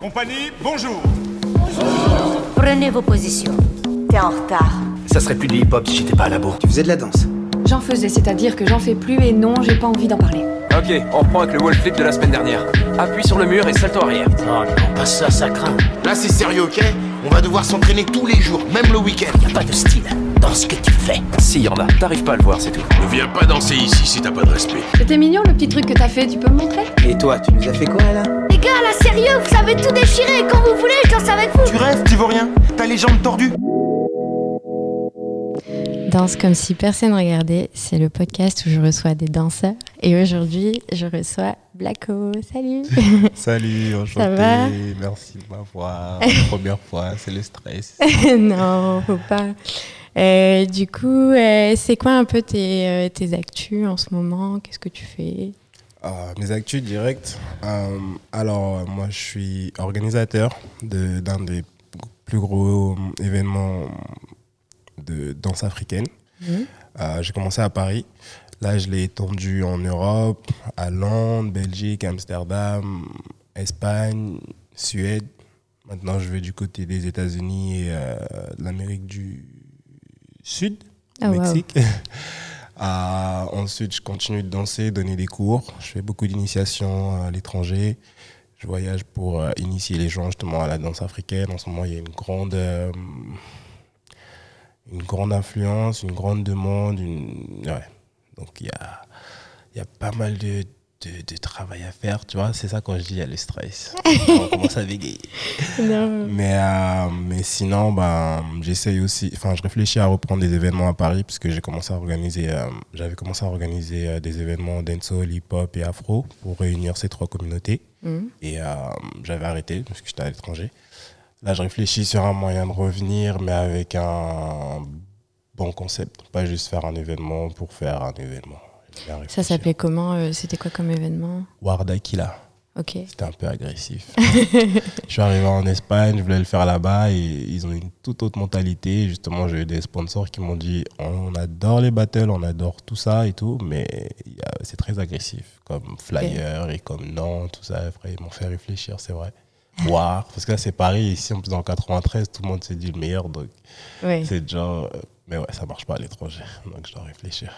Compagnie, bonjour Prenez vos positions. T'es en retard. Ça serait plus du hip-hop si j'étais pas à la bourre. Tu faisais de la danse J'en faisais, c'est-à-dire que j'en fais plus et non, j'ai pas envie d'en parler. Ok, on reprend avec le wall flip de la semaine dernière. Appuie sur le mur et salto arrière. Oh non, pas ça, ça craint. Là, c'est sérieux, ok? On va devoir s'entraîner tous les jours, même le week-end. Y a pas de style dans ce que tu fais. Si, y en a. T'arrives pas à le voir, c'est tout. Ne viens pas danser ici si t'as pas de respect. C'était mignon le petit truc que t'as fait, tu peux me montrer? Et toi, tu nous as fait quoi là? Les gars, là, sérieux, vous savez tout déchirer. Quand vous voulez, je danse avec vous. Tu rêves, tu veux rien T'as les jambes tordues Danse comme si personne regardait, c'est le podcast où je reçois des danseurs. Et aujourd'hui, je reçois Blacko. Salut Salut, enchanté. Ça va? Merci de m'avoir. Première fois, c'est le stress. Non, faut pas. Euh, du coup, euh, c'est quoi un peu tes, euh, tes actus en ce moment? Qu'est-ce que tu fais? Euh, mes actus directs. euh, alors, moi, je suis organisateur de- d'un des plus gros événements de danse africaine. Mhm. J'ai commencé à Paris. Là, je l'ai étendu en Europe, à Londres, Belgique, Amsterdam, Espagne, Suède. Maintenant, je vais du côté des États-Unis et euh, de l'Amérique du Sud, wow. Mexique. Euh, ensuite, je continue de danser, donner des cours. Je fais beaucoup d'initiations à l'étranger. Je voyage pour euh, initier les gens justement à la danse africaine. En ce moment, il y a une grande, euh, une grande influence, une grande demande. Une... Ouais. Donc, il y a, il y a pas mal de, de, de travail à faire, tu vois. C'est ça quand je dis il y a le stress. On commence à bégayer. Mais, euh, mais sinon, ben, j'essaye aussi, enfin, je réfléchis à reprendre des événements à Paris, puisque j'ai commencé à organiser, euh, j'avais commencé à organiser euh, des événements dancehall, hip-hop et afro pour réunir ces trois communautés. Mhm. Et j'avais arrêté, parce que j'étais à l'étranger. Là, je réfléchis sur un moyen de revenir, mais avec un bon concept. Pas juste faire un événement pour faire un événement. Ça s'appelait comment euh, C'était quoi comme événement Wardakila. Ok. C'était un peu agressif. je suis arrivé en Espagne, je voulais le faire là-bas et ils ont une toute autre mentalité. Justement, j'ai eu des sponsors qui m'ont dit on adore les battles, on adore tout ça et tout, mais c'est très agressif, comme Flyer et comme non, tout ça. Après, ils m'ont fait réfléchir, c'est vrai. Voir, parce que là, c'est Paris, ici, en plus, en 93, tout le monde s'est dit le meilleur, donc c'est genre. euh, Mais ouais, ça marche pas à l'étranger, donc je dois réfléchir.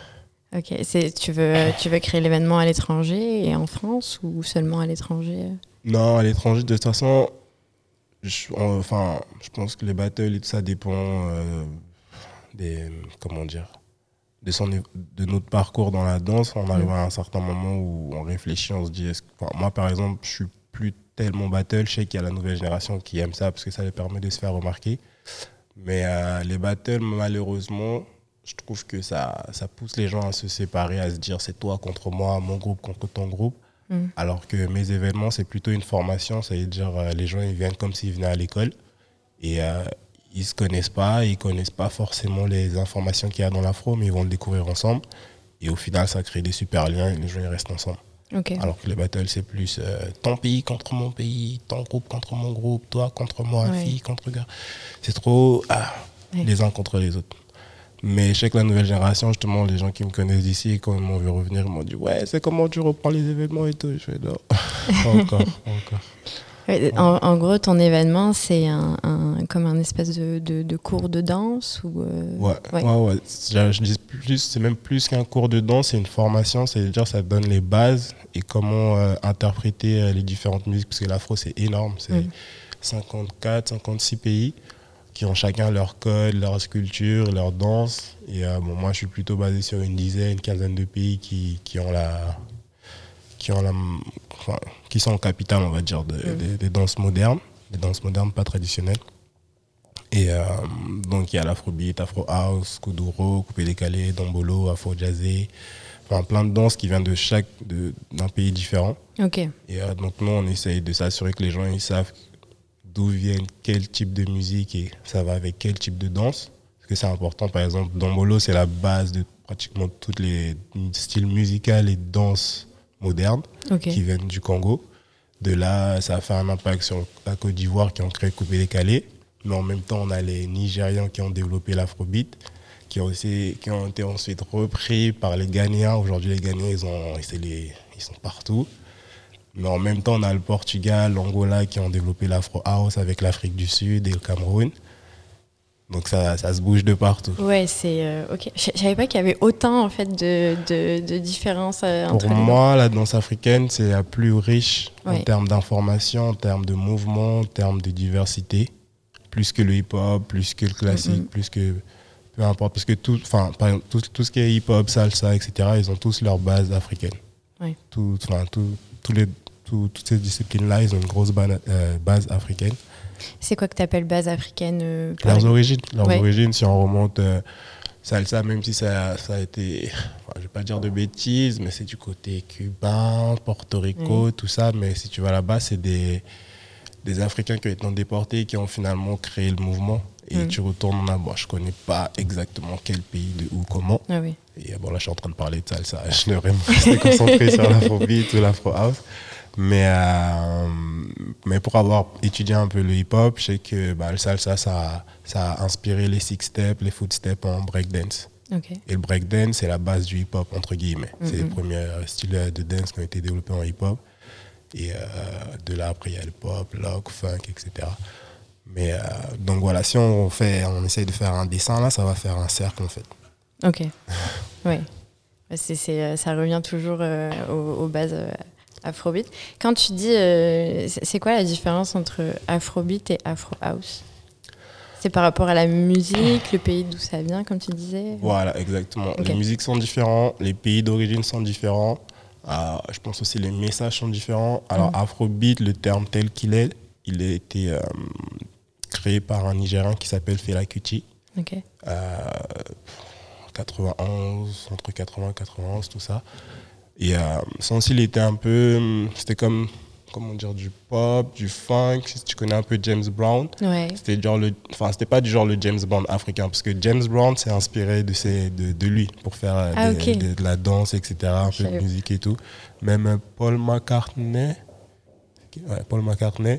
Ok. Tu veux tu veux créer l'événement à l'étranger et en France ou seulement à l'étranger? Non, à l'étranger, de toute façon, je, on- enfin, je pense que les battles et tout ça dépend euh, des, comment dire, de, son, de notre parcours dans la danse. On arrive à un certain moment où on réfléchit, on se dit, moi par exemple, je suis plus tellement battle. Je sais qu'il y a la nouvelle génération qui aime ça parce que ça les permet de se faire remarquer. Mais euh, les battles, malheureusement, je trouve que ça, ça pousse les gens à se séparer, à se dire c'est toi contre moi, mon groupe contre ton groupe. Mm. Alors que mes événements, c'est plutôt une formation, ça veut dire euh, les gens ils viennent comme s'ils venaient à l'école et euh, ils se connaissent pas, ils connaissent pas forcément les informations qu'il y a dans l'afro, mais ils vont le découvrir ensemble. Et au final, ça crée des super liens et les gens ils restent ensemble. Ok. Alors que les battles, c'est plus euh, ton pays contre mon pays, ton groupe contre mon groupe, toi contre moi, Ouais. fille contre gars. C'est trop ah, Ouais. les uns contre les autres. Mais je sais que la nouvelle génération, justement, les gens qui me connaissent d'ici, quand ils m'ont vu revenir, ils m'ont dit Ouais, c'est comment tu reprends les événements et tout. Je fais Non, encore, encore. En, en gros, ton événement, c'est un, un- comme un espèce de, de, de cours de danse ou euh, Ouais, ouais. ouais, ouais. Je, je dis plus, c'est même plus qu'un cours de danse, c'est une formation, c'est-à-dire ça donne les bases et comment euh, interpréter euh, les différentes musiques, parce que l'afro c'est énorme, c'est Mhm. 54, 56 pays qui ont chacun leur code, leur sculpture, leur danse. Et euh, bon, moi je suis plutôt basé sur une dizaine, une quinzaine de pays qui, qui ont la qui ont la enfin, qui sont en capitale on va dire de- Mhm. des- des danses modernes des danses modernes pas traditionnelles et euh, donc il y a l'afrobeat, afro house, kuduro, coupé décalé, dombolo, afro jazzé, enfin plein de danses qui viennent de chaque d'un pays différent. Ok. Et euh, donc nous on essaye de s'assurer que les gens ils savent d'où viennent quel type de musique et ça va avec quel type de danse. Parce que c'est important, par exemple, dombolo c'est la base de pratiquement tous les styles musicaux et danses modernes Ok. qui viennent du Congo. De là, ça a fait un impact sur la Côte d'Ivoire qui ont créé Coupé Décalé. Mais en même temps, on a les Nigérians qui ont développé l'afrobeat, qui ont, aussi, qui ont été ensuite repris par les Ghanéens. Aujourd'hui, les Ghanéens, ils, ont, ils sont partout. Mais en même temps, on a le Portugal, l'Angola qui ont développé l'Afro House avec l'Afrique du Sud et le Cameroun. Donc ça, ça se bouge de partout. Ouais, c'est euh, ok. Je savais pas qu'il y avait autant en fait de, de, de différences euh, entre Pour les- moi, la danse africaine, c'est la plus riche en termes d'information, en termes de mouvement, en termes de diversité. Plus que le hip-hop, plus que le classique, plus que. Peu importe. Parce que tout, enfin, par exemple, tout, tout ce qui est hip-hop, salsa, etc., ils ont tous leur base africaine. Ouais. Tout, enfin, tout- tous les, tout- toutes ces disciplines-là, ils ont une grosse euh, base africaine. C'est quoi que tu appelles base africaine euh, Leurs origines, leurs Ouais. origines, si on remonte euh, salsa, même si ça, ça a été, enfin, je vais pas dire de bêtises, mais c'est du côté cubain, Porto Rico, tout ça. Mais si tu vas là-bas, c'est des, des Africains qui ont été déportés qui ont finalement créé le mouvement. Et Mm. tu retournes là-bas, je connais pas exactement quel pays, de où, comment. Ah oui. Et bon, là, je suis en train de parler de salsa. Je devrais me rester concentré sur l'afrobeat ou l'afro house. Mais, euh, mais pour avoir étudié un peu le hip-hop, je sais que bah, le salsa, ça, ça a inspiré les six steps, les footsteps en breakdance. Ok. Et le breakdance, c'est la base du hip-hop, entre guillemets. C'est les Mhm. premiers styles de dance qui ont été développés en hip-hop. Et euh, de là, après, il y a le pop, lock, funk, etc. Mais euh, donc voilà, si on, fait, on essaye de faire un dessin, là, ça va faire un cercle, en fait. Ok. oui. Ça revient toujours euh, aux, aux bases afrobeat. Quand tu dis, euh, c'est quoi la différence entre afrobeat et afro house C'est par rapport à la musique, le pays d'où ça vient, comme tu disais? Voilà, exactement. Ok. Les musiques sont différentes, les pays d'origine sont différents. Euh, je pense aussi les messages sont différents. Alors, Mm. Afrobeat, le terme tel qu'il est, il a été euh, créé par un Nigérien qui s'appelle Fela Kuti. Ok. Euh, 91, entre 80 et 91, tout ça. Et euh, son style était un peu. hum, C'était comme. Comment dire Du pop, du funk. Si tu connais un peu James Brown. Ouais. C'était genre le, enfin c'était pas du genre le James Bond africain parce que James Brown s'est inspiré de ses, de, de lui pour faire euh, Ah, des- ok. des- de la danse etc un peu de musique et tout. Même euh, Paul McCartney, ouais, Paul McCartney,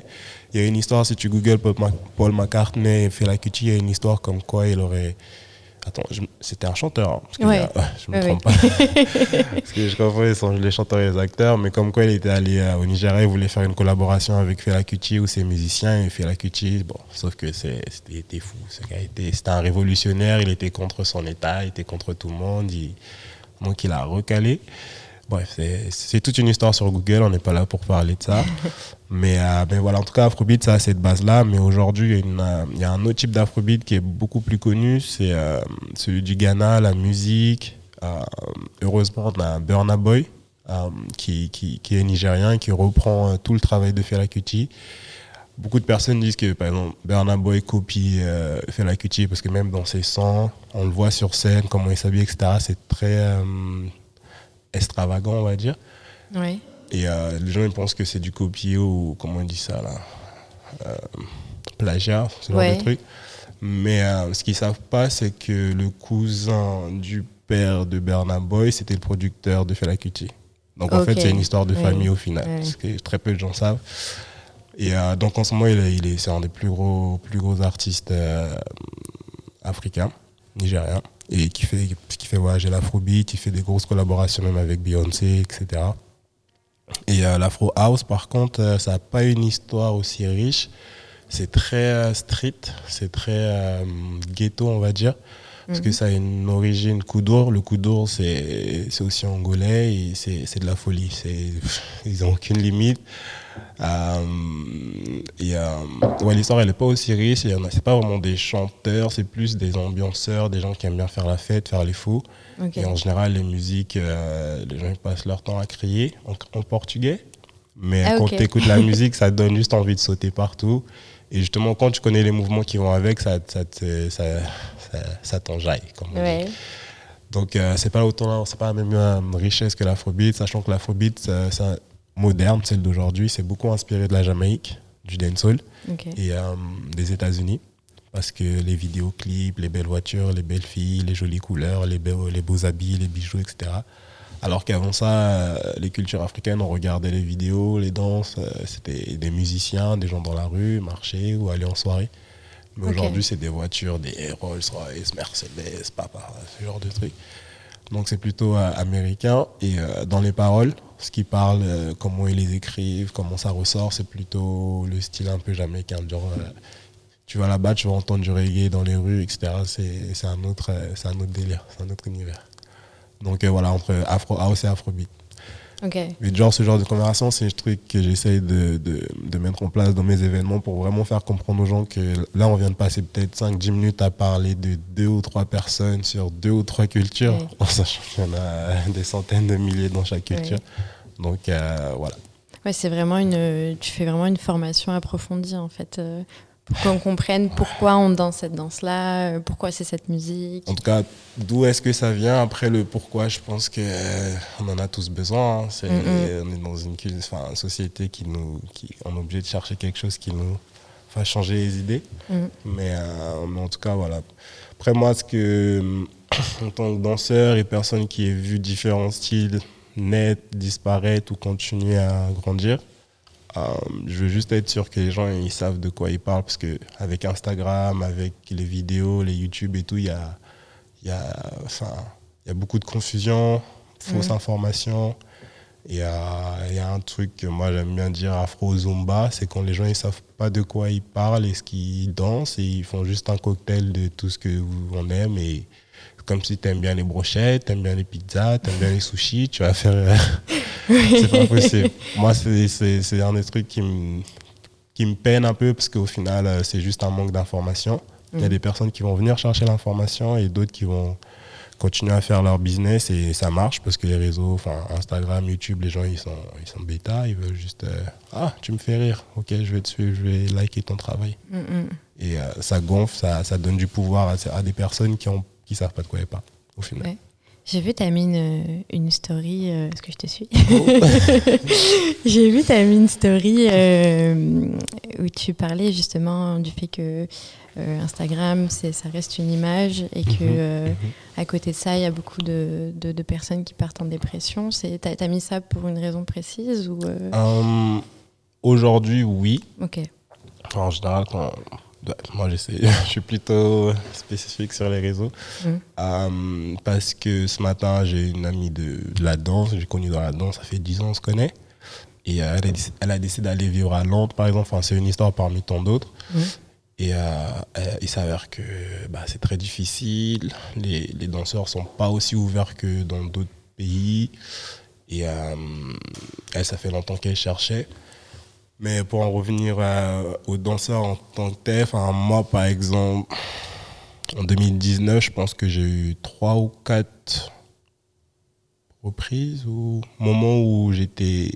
il y a une histoire si tu googles Paul McCartney et Fela Kuti, il y a une histoire comme quoi il aurait Attends, je- c'était un chanteur, hein, parce que Ouais. a- je me Ouais, trompe pas. parce que je confonds ils sont les chanteurs et les acteurs, mais comme quoi il était allé euh, au Nigeria, il voulait faire une collaboration avec Fela Kuti ou ses musiciens, et Fela Kuti, bon, sauf que c'était fou. C'était un révolutionnaire, il était contre son État, il était contre tout le monde, il- donc il a recalé. Bref, c'est- toute une histoire sur Google, on n'est pas là pour parler de ça. mais, euh, mais voilà, en tout cas, Afrobeat, ça a cette base-là. Mais aujourd'hui, il y, a une, euh, il y a un autre type d'Afrobeat qui est beaucoup plus connu, c'est euh, celui du Ghana, la musique. Euh, heureusement, on a Burna Boy, qui, qui, qui est nigérien, qui reprend tout le travail de Fela Kuti. Beaucoup de personnes disent que, par exemple, Burna Boy copie Fela Kuti parce que même dans ses sons, on le voit sur scène, comment il s'habille, etc. C'est très extravagant, on va dire. Ouais. Et euh, les gens ils pensent que c'est du copier ou comment on dit ça là Euh, Plagiat, ce genre Ouais. de truc. Mais euh, ce qu'ils savent pas, c'est que le cousin du père de Bernard Boy, c'était le producteur de Fela Kuti. Donc en fait, c'est une histoire de famille au final, ce que très peu de gens savent. Et donc en ce moment, il est, il est- c'est un des plus gros, plus gros artistes africains, nigériens, et qui fait, qui fait voyager l'afrobeat, il fait des grosses collaborations même avec Beyoncé, etc. Et euh, l'afro house, par contre, euh, ça n'a pas une histoire aussi riche. C'est très euh, street, c'est très euh, ghetto, on va dire. Parce que ça a une origine Koudour. Le Koudour, c'est c'est aussi angolais et c'est de la folie. Ils n'ont aucune limite. Euh, euh, ouais, L'histoire, elle n'est pas aussi riche. Ce n'est pas vraiment des chanteurs, c'est plus des ambianceurs, des gens qui aiment bien faire la fête, faire les fous. Et en général, les musiques, euh, les gens ils passent leur temps à crier en, en portugais. Mais Ah, quand ok. tu écoutes la musique, ça te donne juste envie de sauter partout. Et justement, quand tu connais les mouvements qui vont avec, ça, ça, ça, ça, t'enjaille, comme on dit. Ouais. Donc, euh, c'est pas autant, c'est pas la même euh, richesse que l'afrobeat, sachant que l'afrobeat, euh, c'est un- moderne, celle d'aujourd'hui, c'est beaucoup inspiré de la Jamaïque, du dancehall et euh, des États-Unis. Parce que les vidéoclips, les belles voitures, les belles filles, les jolies couleurs, les, beaux- les beaux habits, les bijoux, etc. Alors qu'avant ça, euh, les cultures africaines, on regardait les vidéos, les danses, euh, c'était des musiciens, des gens dans la rue, marcher ou aller en soirée. Mais aujourd'hui, c'est des voitures, des Rolls-Royce, Mercedes, papa, ce genre de trucs. Donc c'est plutôt euh, américain. Et dans les paroles, ce qu'ils parlent, comment ils les écrivent, comment ça ressort, c'est plutôt le style un peu jamaïcain. Genre, tu vas là-bas, tu vas entendre du reggae dans les rues, etc. C'est un, autre, c'est un autre délire, c'est un autre univers. Donc euh, voilà, entre Afro House et Afrobeat. Mais genre, ce genre de conversation, c'est un truc que j'essaye de, de, de mettre en place dans mes événements pour vraiment faire comprendre aux gens que là, on vient de passer peut-être 5-10 minutes à parler de deux ou trois personnes sur deux ou trois cultures, Oui. en sachant qu'il y en a des centaines de milliers dans chaque culture. Donc euh, voilà. Ouais, c'est vraiment une. Tu fais vraiment une formation approfondie en fait, euh, pour qu'on comprenne pourquoi on danse cette danse-là, euh, pourquoi c'est cette musique. En tout cas, d'où est-ce que ça vient? Après, le pourquoi, je pense qu'on on en a tous besoin. hein. C'est, Mm-hmm. On est dans une, société qui nous, qui, on est obligé de chercher quelque chose qui nous fasse changer les idées. Mhm. Mais, euh, mais en tout cas, voilà. Après, moi, ce que, en tant que danseur et personne qui a vu différents styles naître, disparaître ou continuer à grandir, euh, je veux juste être sûr que les gens ils savent de quoi ils parlent parce que avec Instagram, avec les vidéos, les YouTube et tout, il y a, y, a, enfin, y a beaucoup de confusion, fausses informations. Il y a, y a un truc que moi j'aime bien dire afro zumba, c'est quand les gens ils savent pas de quoi ils parlent et ce qu'ils dansent et ils font juste un cocktail de tout ce que on aime et comme si tu aimes bien les brochettes, tu aimes bien les pizzas, tu aimes bien les sushis, tu vas faire euh, c'est pas possible. Moi, c'est- un des trucs qui me, qui me peine un peu parce qu'au final, euh, c'est juste un manque d'information. Il y a des personnes qui vont venir chercher l'information et d'autres qui vont continuer à faire leur business et ça marche parce que les réseaux, enfin Instagram, YouTube, les gens ils sont, ils sont bêta, ils veulent juste euh, Ah, tu me fais rire, ok, je vais te suivre, je vais liker ton travail. Mm, mm. Et euh, ça gonfle, ça, ça donne du pouvoir à, à des personnes qui ont qui savent pas de quoi elles parlent au final. Ouais. J'ai vu, tu as mis une, une story. euh, Est-ce que je te suis J'ai vu, tu as mis une story euh, où tu parlais justement du fait que euh, Instagram, c'est- ça reste une image et que Mhm, euh, à côté de ça, il y a beaucoup de, de- de personnes qui partent en dépression. Tu as, mis ça pour une raison précise ou euh, Euh, Aujourd'hui, oui. Ok. En général, quand. Ouais, Moi, j'essaie. je suis plutôt spécifique sur les réseaux. Mhm. Euh, parce que ce matin, j'ai une amie de, de la danse. J'ai connu dans la danse, ça fait 10 ans, on se connaît. Et elle, a, décidé d'aller vivre à Londres, par exemple. Enfin, c'est une histoire parmi tant d'autres. Mhm. Et euh, euh, il s'avère que bah, c'est très difficile. Les, les danseurs sont pas aussi ouverts que dans d'autres pays. Et euh, elle, ça fait longtemps qu'elle cherchait. Mais pour en revenir euh, aux danseurs en tant que tel, enfin, moi par exemple, en 2019, je pense que j'ai eu trois ou quatre reprises ou moments où j'étais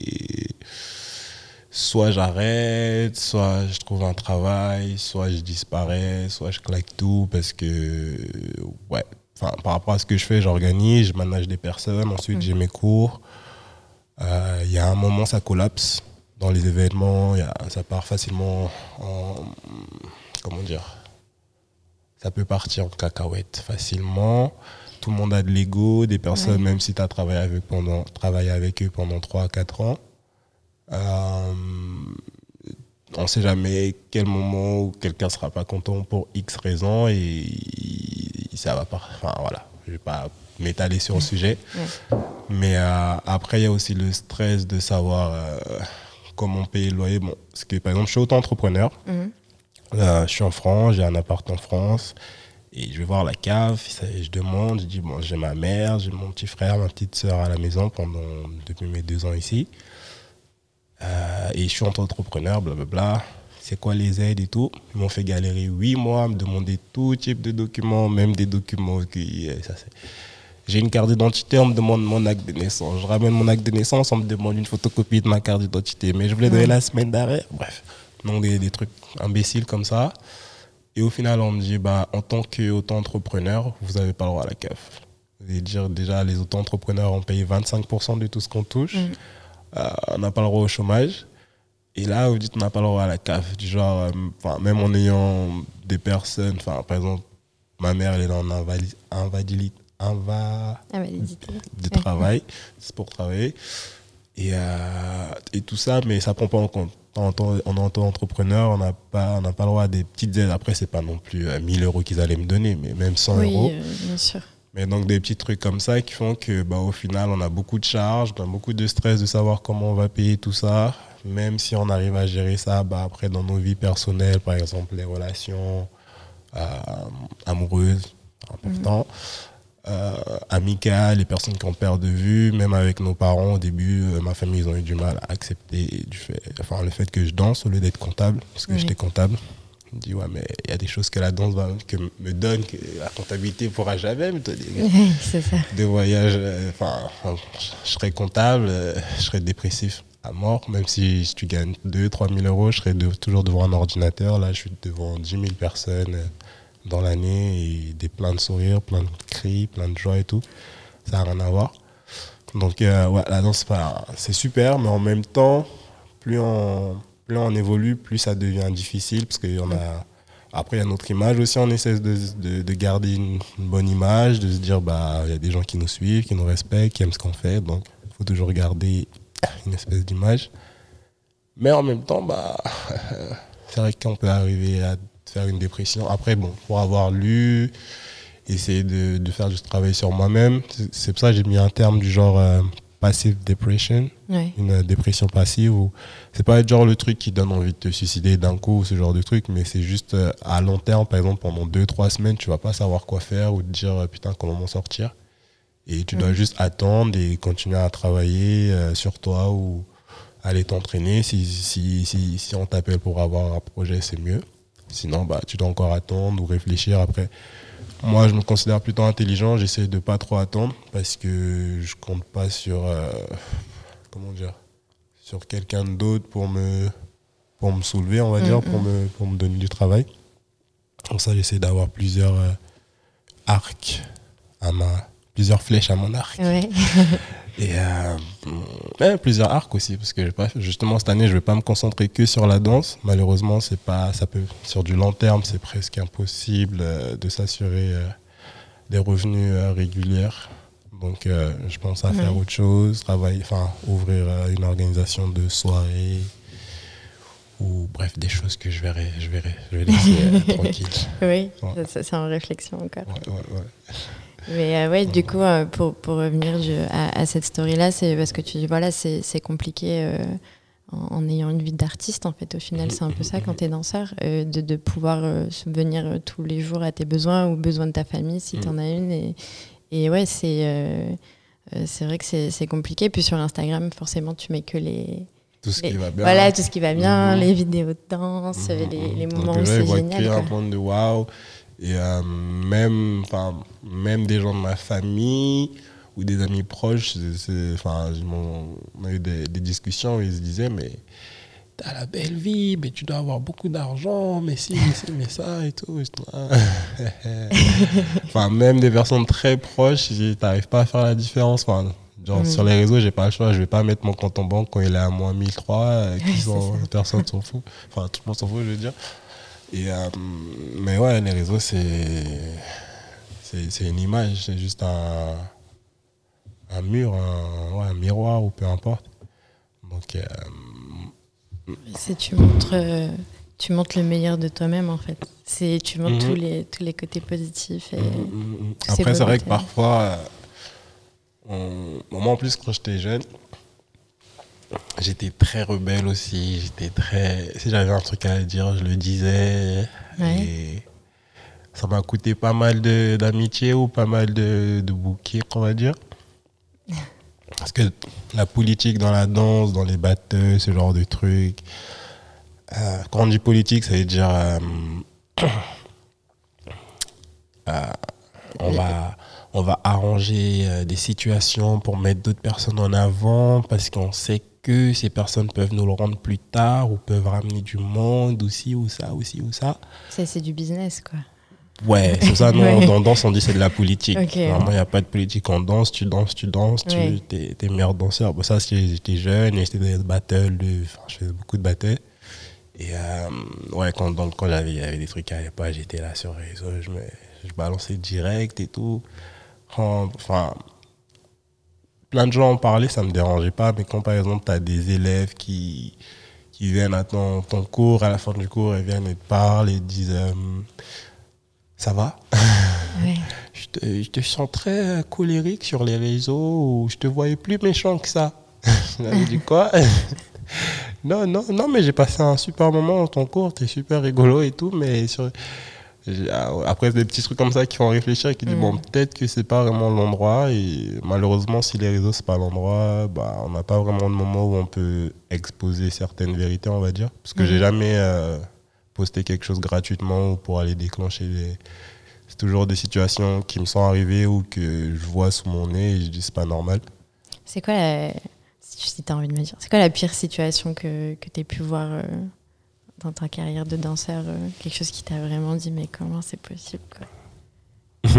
soit j'arrête, soit je trouve un travail, soit je disparais, soit je claque tout parce que ouais, enfin par rapport à ce que je fais, j'organise, je manage des personnes, ensuite j'ai mes cours. Euh, Il y a un moment, ça collapse dans les événements, il y a- ça part facilement en. Comment dire Ça peut partir en cacahuète facilement. Tout le monde a de l'ego, des personnes, même si tu as travaillé avec, pendant, travaillé avec eux pendant 3-4 ans. Euh, on ne sait jamais quel moment où quelqu'un sera pas content pour X raisons et ça va pas. Enfin voilà, je vais pas m'étaler sur le sujet. Mais euh, après, il y a aussi le stress de savoir euh, comment payer le loyer. Bon, parce que par exemple, je suis auto-entrepreneur. Mhm. Euh, je suis en France, j'ai un appart en France. Et je vais voir la cave, ça, je demande, je dis, bon, j'ai ma mère, j'ai mon petit frère, ma petite soeur à la maison pendant, depuis mes deux ans ici. Euh, et je suis auto-entrepreneur, blablabla. C'est quoi les aides et tout? Ils m'ont fait galérer huit mois, me demander tout type de documents, même des documents qui. euh, ça, c'est- J'ai une carte d'identité, on me demande mon acte de naissance. Je ramène mon acte de naissance, on me demande une photocopie de ma carte d'identité. Mais je voulais donner la semaine d'arrêt. Bref, donc des, des trucs imbéciles comme ça. Et au final, on me dit, bah, en tant qu'auto-entrepreneur, vous n'avez pas le droit à la CAF. Vous allez dire, déjà, les auto-entrepreneurs ont payé 25% de tout ce qu'on touche. Euh, on n'a pas le droit au chômage. Et là, vous dites, on n'a pas le droit à la CAF. Du genre, euh, même en ayant des personnes, par exemple, ma mère, elle est en invali- invadili- inva- Invalidité. de travail, c'est pour travailler. Et, euh, et tout ça, mais ça prend pas en compte. En tant, en tant qu'entrepreneur, on n'a pas, on n'a pas le droit à des petites aides. Après, c'est pas non plus euh, 1000 euros qu'ils allaient me donner, mais même 100 Oui, euros. euh, bien sûr. Mais donc des petits trucs comme ça qui font que bah, au final on a beaucoup de charges, on a beaucoup de stress de savoir comment on va payer tout ça. Même si on arrive à gérer ça, bah, après dans nos vies personnelles, par exemple les relations euh, amoureuses, important, euh, amicales, les personnes qu'on perd de vue, même avec nos parents au début, euh, ma famille ils ont eu du mal à accepter du fait, enfin, le fait que je danse au lieu d'être comptable, parce que Oui. j'étais comptable. Je me dis ouais mais il y a des choses que la danse va, que me donne que la comptabilité pourra jamais me donner c'est ça. de voyage, euh, enfin, je serais comptable, euh, je serais dépressif à mort, même si tu gagnes 2 3 000 euros, je serais de- toujours devant un ordinateur. Là, je suis devant 10 000 personnes euh, dans l'année des plein de sourires, plein de cris, plein de joie et tout. Ça n'a rien à voir. Donc, euh, la danse, c'est super, mais en même temps, plus on, évolue, plus ça devient difficile parce en a. Après, il y a notre image aussi. On essaie de, de- de garder une, bonne image, de se dire, bah, y a des gens qui nous suivent, qui nous respectent, qui aiment ce qu'on fait. Donc, il faut toujours garder une espèce d'image. Mais en même temps, bah, c'est vrai qu'on peut arriver à faire une dépression. Après, bon, pour avoir lu, essayer de, de faire du travail sur moi-même, c'est- pour ça que j'ai mis un terme du genre euh, passive depression. Ouais. une euh, dépression passive où c'est pas genre le truc qui donne envie de te suicider d'un coup ou ce genre de truc mais c'est juste euh, à long terme par exemple pendant deux trois semaines tu vas pas savoir quoi faire ou te dire putain comment m'en sortir. Et tu dois juste attendre et continuer à travailler sur toi ou aller t'entraîner. Si, si, si, si on t'appelle pour avoir un projet c'est mieux sinon bah tu dois encore attendre ou réfléchir après moi, je me considère plutôt intelligent. J'essaie de pas trop attendre parce que je compte pas sur euh, comment dire sur quelqu'un d'autre pour me pour me soulever, on va dire, pour me pour me donner du travail. Comme ça, j'essaie d'avoir plusieurs euh, arcs à ma plusieurs flèches à mon arc Ouais. et euh, plusieurs arcs aussi parce que pas justement cette année je vais pas me concentrer que sur la danse malheureusement c'est pas ça peut sur du long terme c'est presque impossible euh, de s'assurer euh, des revenus euh, réguliers donc euh, je pense à faire autre chose travailler enfin ouvrir euh, une organisation de soirée ou bref des choses que je verrai je verrai je vais laisser euh, tranquille Oui, Ouais. c'est en réflexion encore. ouais, ouais. Mais euh, ouais, du coup, euh, pour, pour revenir à, à cette story-là, c'est parce que tu dis, voilà, c'est compliqué euh, en, en ayant une vie d'artiste, en fait. Au final, c'est un peu ça quand tu es danseur, euh, de, de pouvoir subvenir tous les jours à tes besoins ou besoins de ta famille, si tu en as une. Et, et ouais, c'est c'est vrai que c'est compliqué. Puis sur Instagram, forcément, tu mets que les. tout ce les- qui va bien Voilà, tout ce qui va bien, Mhm. les vidéos de danse, Mhm, les, mhm. les Donc, moments où les gens, c'est génial. un point de waouh. Et euh, même, même des gens de ma famille ou des amis proches, on a eu des, des discussions où ils se disaient, mais t'as la belle vie, mais tu dois avoir beaucoup d'argent, mais si, mais si, mais ça et tout. Là, enfin, même des personnes très proches, t'arrives pas à faire la différence. Enfin, genre, sur les réseaux, j'ai pas le choix. Je vais pas mettre mon compte en banque quand il est à moins 1003, euh, qui sont, personne s'en fout. Enfin, tout le monde s'en fout, je veux dire. Et, euh, mais ouais, les réseaux, c'est, c'est, c'est une image, c'est juste un, un mur, un, ouais, un miroir ou peu importe. Donc, euh, C'est tu montres, euh, tu montres le meilleur de toi-même en fait. C'est tu montres Mhm. tous les tous les côtés positifs. Et... Mm. c'est Après, c'est vrai que parfois, euh, on- moi en plus, quand j'étais jeune, j'étais très rebelle aussi. J'étais très. Si j'avais un truc à dire, je le disais. Ouais. Et ça m'a coûté pas mal d'amitié ou pas mal de, de bouquets, on va dire. Parce que la politique dans la danse, dans les batteurs, ce genre de trucs. euh, quand on dit politique, ça veut dire. euh, euh, on va, on va arranger des situations pour mettre d'autres personnes en avant parce qu'on sait que ces personnes peuvent nous le rendre plus tard ou peuvent ramener du monde ci ou ça ci ou ça. C'est c'est du business quoi. Ouais, c'est ça, non, Ouais. en danse, on dit c'est de la politique. Ok. Vraiment, il n'y a pas de politique en danse, tu danses, tu danses, tu es, t'es meilleur danseur. Bon, ça, j'étais jeune et c'était des battles, de- je faisais beaucoup de battles. Et euh, ouais, quand, donc, quand j'avais il y avait des trucs à l'époque, j'étais là sur les réseaux, je, me, je balançais direct et tout. Enfin, plein de gens en parlaient, ça me dérangeait pas, mais quand par exemple, tu as des élèves qui, qui viennent à ton, ton cours, à la fin du cours, ils viennent et te parlent et te disent euh, Ça va? Je, te, je te sens très colérique sur les réseaux ou je te voyais plus méchant que ça. Il avait dit quoi? Non, non, non, mais j'ai passé un super moment dans ton cours, t'es super rigolo et tout, mais sur... ah, après des petits trucs comme ça qui font réfléchir et qui disent Mm. bon peut-être que c'est pas vraiment l'endroit et malheureusement si les réseaux c'est pas l'endroit bah on n'a pas vraiment de moment où on peut exposer certaines vérités on va dire parce que Mm. j'ai jamais euh, posté quelque chose gratuitement ou pour aller déclencher des c'est toujours des situations qui me sont arrivées ou que je vois sous mon nez et je dis c'est pas normal C'est quoi la. Si tu as envie de me dire, c'est quoi la pire situation que, que tu aies pu voir euh, dans ta carrière de danseur euh, Quelque chose qui t'a vraiment dit, mais comment c'est possible quoi?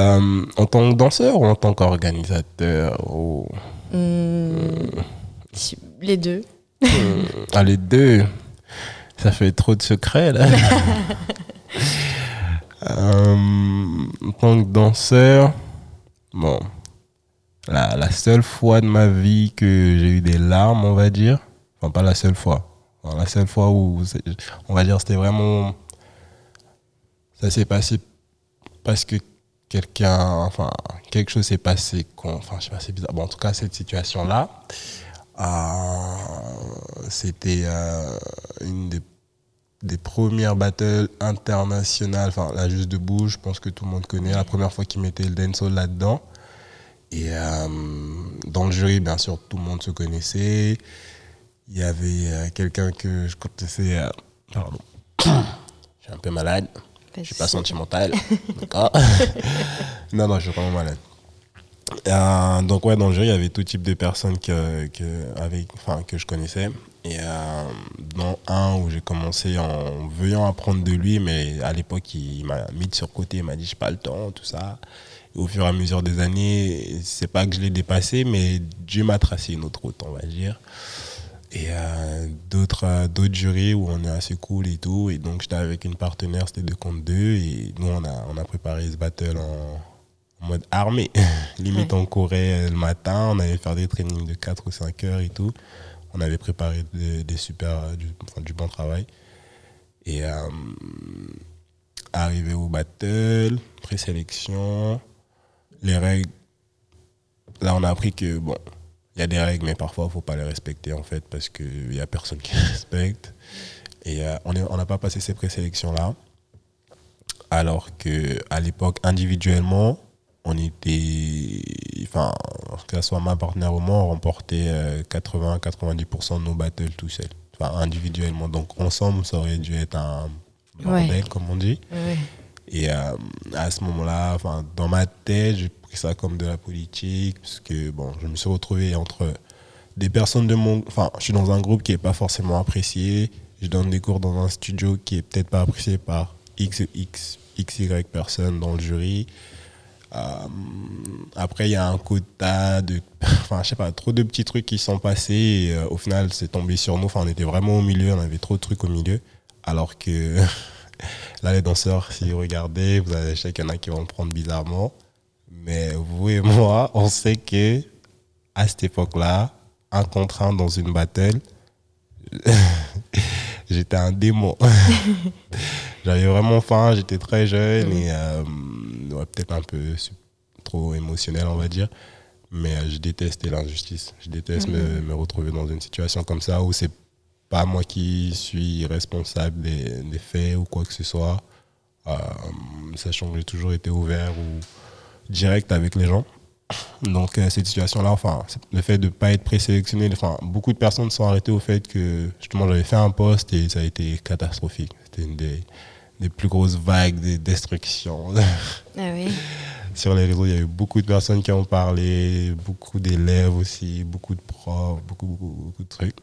Euh, en tant que danseur ou en tant qu'organisateur ou... Hmm, Les deux. Euh, ah, les deux, ça fait trop de secrets là. Euh, en tant que danseur, bon, la, seule fois de ma vie que j'ai eu des larmes, on va dire, enfin pas la seule fois, la seule fois où, on va dire, c'était vraiment, ça s'est passé parce que quelqu'un, enfin, quelque chose s'est passé, enfin, je sais pas, c'est bizarre. Bon, en tout cas, cette situation-là, euh, c'était euh, une des, premières battles internationales, enfin, la Juste Debout, je pense que tout le monde connaît, la première fois qu'ils mettaient le dancehall là-dedans. Et euh, dans le jury, bien sûr, tout le monde se connaissait. Il y avait euh, quelqu'un que je connaissais. euh, pardon. je suis un peu malade. Je suis pas sentimental. D'accord? Non, non, je suis vraiment malade. Euh, donc, ouais, dans le jury, il y avait tout type de personnes que, que, avec, enfin, que je connaissais. Et euh, dans un où j'ai commencé en veuillant apprendre de lui, mais à l'époque, il m'a mis de sur côté, il m'a dit, j'ai pas le temps, tout ça. Au fur et à mesure des années, c'est pas que je l'ai dépassé, mais Dieu m'a tracé une autre route, on va dire. Et euh, d'autres euh, d'autres jurys où on est assez cool et tout. Et donc, j'étais avec une partenaire, c'était deux contre deux. Et nous, on a, on a préparé ce battle en, en mode armé. Limite, on courait le matin, on allait faire des trainings de 4 ou 5 heures et tout. On avait préparé des, des super, euh, du, enfin, du bon travail. Et euh, arrivé au battle, présélection, les règles. Là, on a appris que, bon, il y a des règles, mais parfois, il ne faut pas les respecter, en fait, parce qu'il n'y a personne qui les respecte. Et euh, on n'a pas passé ces présélections-là. Alors que à l'époque, individuellement, on était. Enfin, que ce soit ma partenaire ou moi, on remportait 80-90% de nos battles tout seul. Enfin, individuellement. Donc, ensemble, ça aurait dû être un bordel, Ouais. comme on dit. Ouais. Et euh, à ce moment-là, dans ma tête, j'ai pris ça comme de la politique, parce que bon, je me suis retrouvé entre des personnes de mon. Enfin, je suis dans un groupe qui n'est pas forcément apprécié. Je donne des cours dans un studio qui est peut-être pas apprécié par X, X, XY personnes dans le jury. Euh, après, il y a un quota de. Enfin, je sais pas, trop de petits trucs qui sont passés. Et, euh, au final, c'est tombé sur nous. Enfin, on était vraiment au milieu, on avait trop de trucs au milieu. Alors que là, les danseurs, si vous regardez, vous allez, je sais qu'il y en a qui vont le prendre bizarrement. Mais vous et moi, on sait que à cette époque-là, un contre un dans une battle, j'étais un démon. J'avais vraiment faim, j'étais très jeune et euh, ouais, peut-être un peu trop émotionnel, on va dire. Mais euh, je détestais l'injustice. Je déteste me, me retrouver dans une situation comme ça où c'est pas moi qui suis responsable des, des faits ou quoi que ce soit. Euh, sachant que j'ai toujours été ouvert ou direct avec les gens. Donc euh, cette situation-là, enfin, le fait de ne pas être présélectionné, enfin, beaucoup de personnes sont arrêtées au fait que justement j'avais fait un poste et ça a été catastrophique. C'était une des, des plus grosses vagues de destruction. Ah oui. Sur les réseaux, il y a eu beaucoup de personnes qui ont parlé, beaucoup d'élèves aussi, beaucoup de profs, beaucoup, beaucoup, beaucoup de trucs.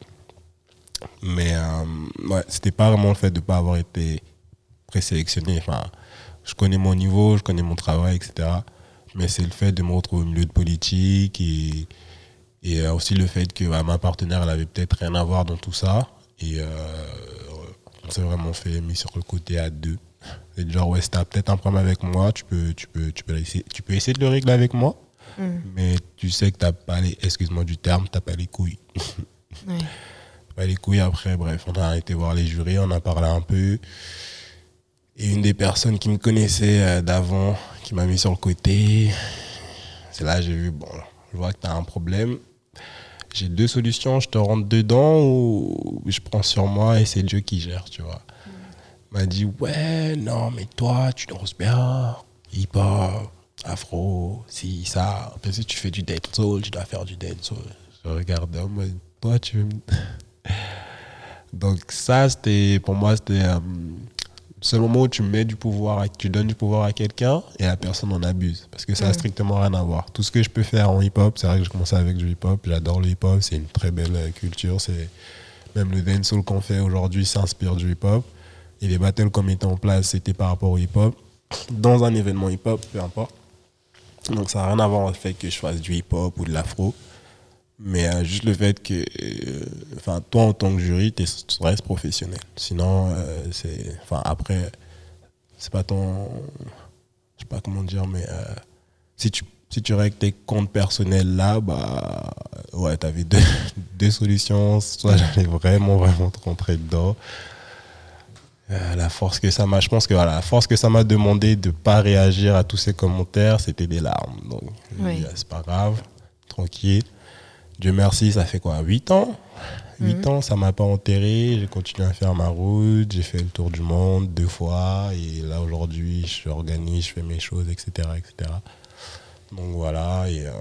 Mais euh, ouais, c'était pas vraiment le fait de ne pas avoir été présélectionné. Enfin, je connais mon niveau, je connais mon travail, etc. Mais c'est le fait de me retrouver au milieu de politique et, et euh, aussi le fait que bah, ma partenaire, elle avait peut-être rien à voir dans tout ça. Et euh, on s'est vraiment fait mis sur le côté à deux. Et genre, ouais, si t'as peut-être un problème avec moi, tu peux, tu, peux, tu, peux essayer, tu peux essayer de le régler avec moi. Mais tu sais que t'as pas les, excuse-moi du terme, t'as pas les couilles. Ouais. Pas les couilles après, bref, on a été voir les jurés, on a parlé un peu. Et une des personnes qui me connaissait euh, d'avant, qui m'a mis sur le côté, c'est là j'ai vu, bon, je vois que tu as un problème. J'ai deux solutions, je te rentre dedans ou je prends sur moi et c'est Dieu qui gère, tu vois. Il m'a dit, ouais, non, mais toi, tu danses bien, hip-hop, afro, si, ça. Après, si tu fais du dead soul, tu dois faire du dead soul. Je mode, toi, tu veux me- Donc ça, c'était, pour moi, c'était euh, le seul moment où tu mets du pouvoir, tu donnes du pouvoir à quelqu'un et la personne en abuse. Parce que ça n'a strictement rien à voir. Tout ce que je peux faire en hip-hop, c'est vrai que j'ai commencé avec du hip-hop, j'adore le hip-hop, c'est une très belle euh, culture. C'est Même le dancehall qu'on fait aujourd'hui s'inspire du hip-hop. Et les battles qu'on mettait en place, c'était par rapport au hip-hop. Dans un événement hip-hop, peu importe. Donc ça n'a rien à voir avec le fait que je fasse du hip-hop ou de l'afro. Mais euh, juste le fait que, euh, enfin, toi en tant que jury, tu restes professionnel. Sinon, euh, c'est, enfin, après, c'est pas ton, je sais pas comment dire, mais si tu si tu règles tes comptes personnels là, bah ouais, t'avais deux, deux solutions. Soit j'allais vraiment vraiment te rentrer dedans. La force que ça m'a, je pense que voilà, la force que ça m'a demandé de pas réagir à tous ces commentaires, c'était des larmes. Donc, Oui. ah, c'est pas grave, tranquille. Dieu merci, ça fait quoi 8 ans? 8 ans, ça m'a pas enterré. J'ai continué à faire ma route. J'ai fait le tour du monde deux fois. Et là, aujourd'hui, je organise, je fais mes choses, etc. etc. Donc voilà. Et euh,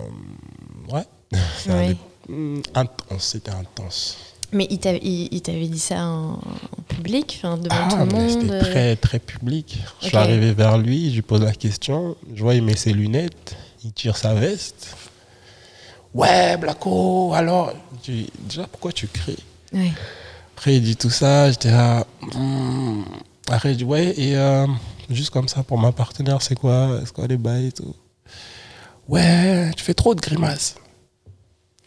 ouais, c'est un Oui. des- Mm, intense, c'était intense. Mais il t'avait dit ça en, public, devant Ah, tout le monde C'était euh, très, très public. Je suis arrivé vers lui, je lui pose la question. Je vois, il met ses lunettes, il tire sa veste. Ouais, Blacko, alors Déjà, pourquoi tu cries? Après, il dit tout ça, j'étais là. hmm. Après, il dit, ouais, et euh, juste comme ça, pour ma partenaire, c'est quoi? C'est quoi les bails et tout? Ouais, tu fais trop de grimaces.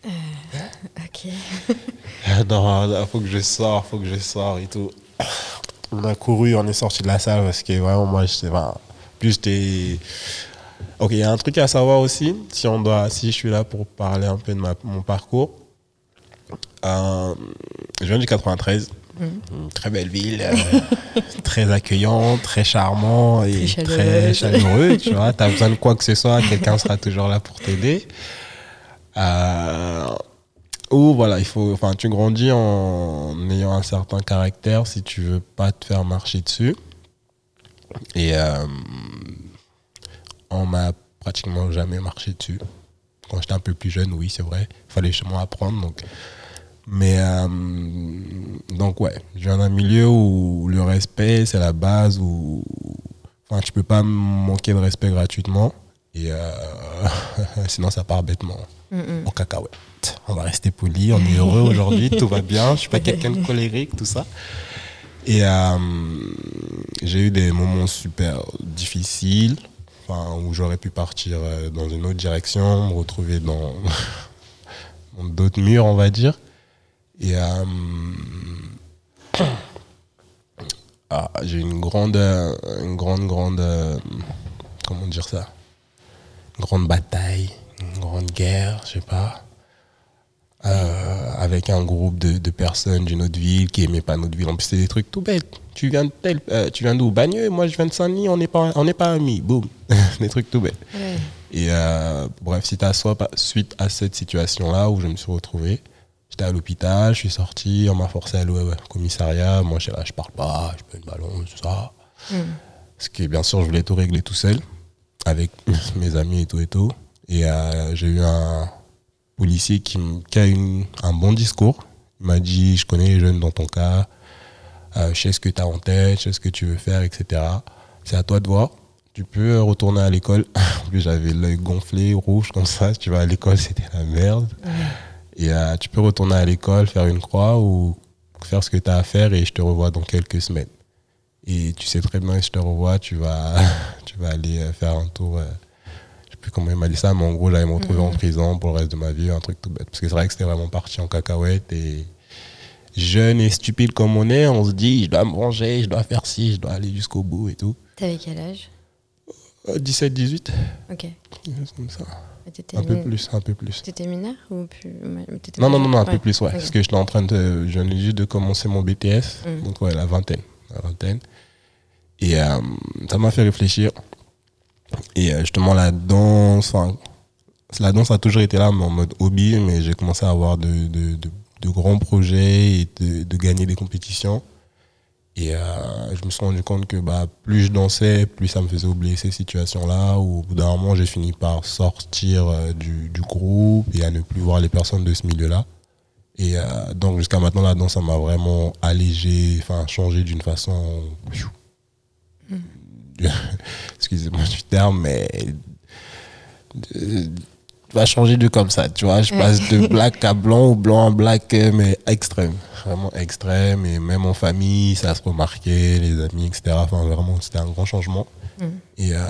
Ok. Ah Non, il faut que je sors, faut que je sors et tout. On a couru, on est sorti de la salle parce que vraiment, moi, j'étais. Enfin, plus j'étais. Ok, il y a un truc à savoir aussi, si, on doit, si je suis là pour parler un peu de ma- mon parcours. Euh, je viens du 93, une très belle ville, euh, très accueillant, très charmant et Très très chaleureux. tu vois, as besoin de quoi que ce soit, quelqu'un sera toujours là pour t'aider. Euh, ou voilà, il faut, enfin, tu grandis en ayant un certain caractère si tu veux pas te faire marcher dessus. Et euh, on m'a pratiquement jamais marché dessus. Quand j'étais un peu plus jeune, oui, c'est vrai. Il fallait justement apprendre. Donc. Mais euh, donc ouais, je viens d'un milieu où le respect, c'est la base, où enfin, tu peux pas manquer de respect gratuitement. Et euh, sinon, ça part bêtement en cacahuète. On va rester poli, on est heureux aujourd'hui, tout va bien. Je suis pas quelqu'un de colérique, tout ça. Et euh, j'ai eu des moments super difficiles, où j'aurais pu partir euh, dans une autre direction, me retrouver dans, d'autres murs, on va dire. Et euh, ah, j'ai une grande, euh, une grande, grande, euh, comment dire ça, grande bataille, une grande guerre, je sais pas, euh, avec un groupe de, de personnes d'une autre ville qui aimaient pas notre ville. En plus, c'est des trucs tout bêtes. Tu viens de tel, euh, tu viens d'où? Bagneux, moi je viens de Saint-Denis, on n'est pas, on pas amis. Boum, des trucs tout bêtes. Ouais. Et euh, bref, c'était soi, suite à cette situation-là où je me suis retrouvé. J'étais à l'hôpital, je suis sorti, on m'a forcé à aller au commissariat. Moi, je là, je parle pas, je peux une ballon, tout ça. Parce que bien sûr, je voulais tout régler tout seul, avec mes amis et tout et tout. Et j'ai eu un policier qui, a eu un bon discours. Il m'a dit Je connais les jeunes dans ton cas, euh, je sais ce que tu as en tête, je sais ce que tu veux faire, etc. C'est à toi de voir. Tu peux retourner à l'école. En plus, j'avais l'œil gonflé, rouge comme ça. Si tu vas à l'école, c'était la merde. Et euh, tu peux retourner à l'école, faire une croix ou faire ce que tu as à faire et je te revois dans quelques semaines. Et tu sais très bien que je te revois, tu vas, tu vas aller euh, faire un tour. euh, plus comment il m'a dit ça, mais en gros, j'allais me retrouver en prison pour le reste de ma vie, un truc tout bête. Parce que c'est vrai que c'était vraiment parti en cacahuète et jeune et stupide comme on est, on se dit, je dois me venger, je dois faire ci, je dois aller jusqu'au bout et tout. T'avais quel âge? Euh, 17, 18, Ok. comme ça. Un peu plus, un peu plus. T'étais mineur ou plus Non, non, non, non, un peu plus, ouais. Parce que j'étais en train de. Je venais juste de commencer mon BTS. Mm. Donc, ouais, la vingtaine. La vingtaine. Et euh, ça m'a fait réfléchir. Et euh, justement, la danse, la danse a toujours été là, en mode hobby, mais j'ai commencé à avoir de, de, grands projets et de, gagner des compétitions. Et euh, je me suis rendu compte que bah, plus je dansais, plus ça me faisait oublier ces situations-là. Où au bout d'un moment, j'ai fini par sortir euh, du, du groupe et à ne plus voir les personnes de ce milieu-là. Et donc jusqu'à maintenant, la danse, ça m'a vraiment allégé, enfin changé d'une façon... Excusez-moi du terme, mais... euh, va changer de comme ça, tu vois. Je passe de black à blanc ou blanc à black, euh, mais extrême. Vraiment extrême. Et même en famille, ça se remarquait, les amis, etc. Enfin, vraiment, c'était un grand changement. Et euh,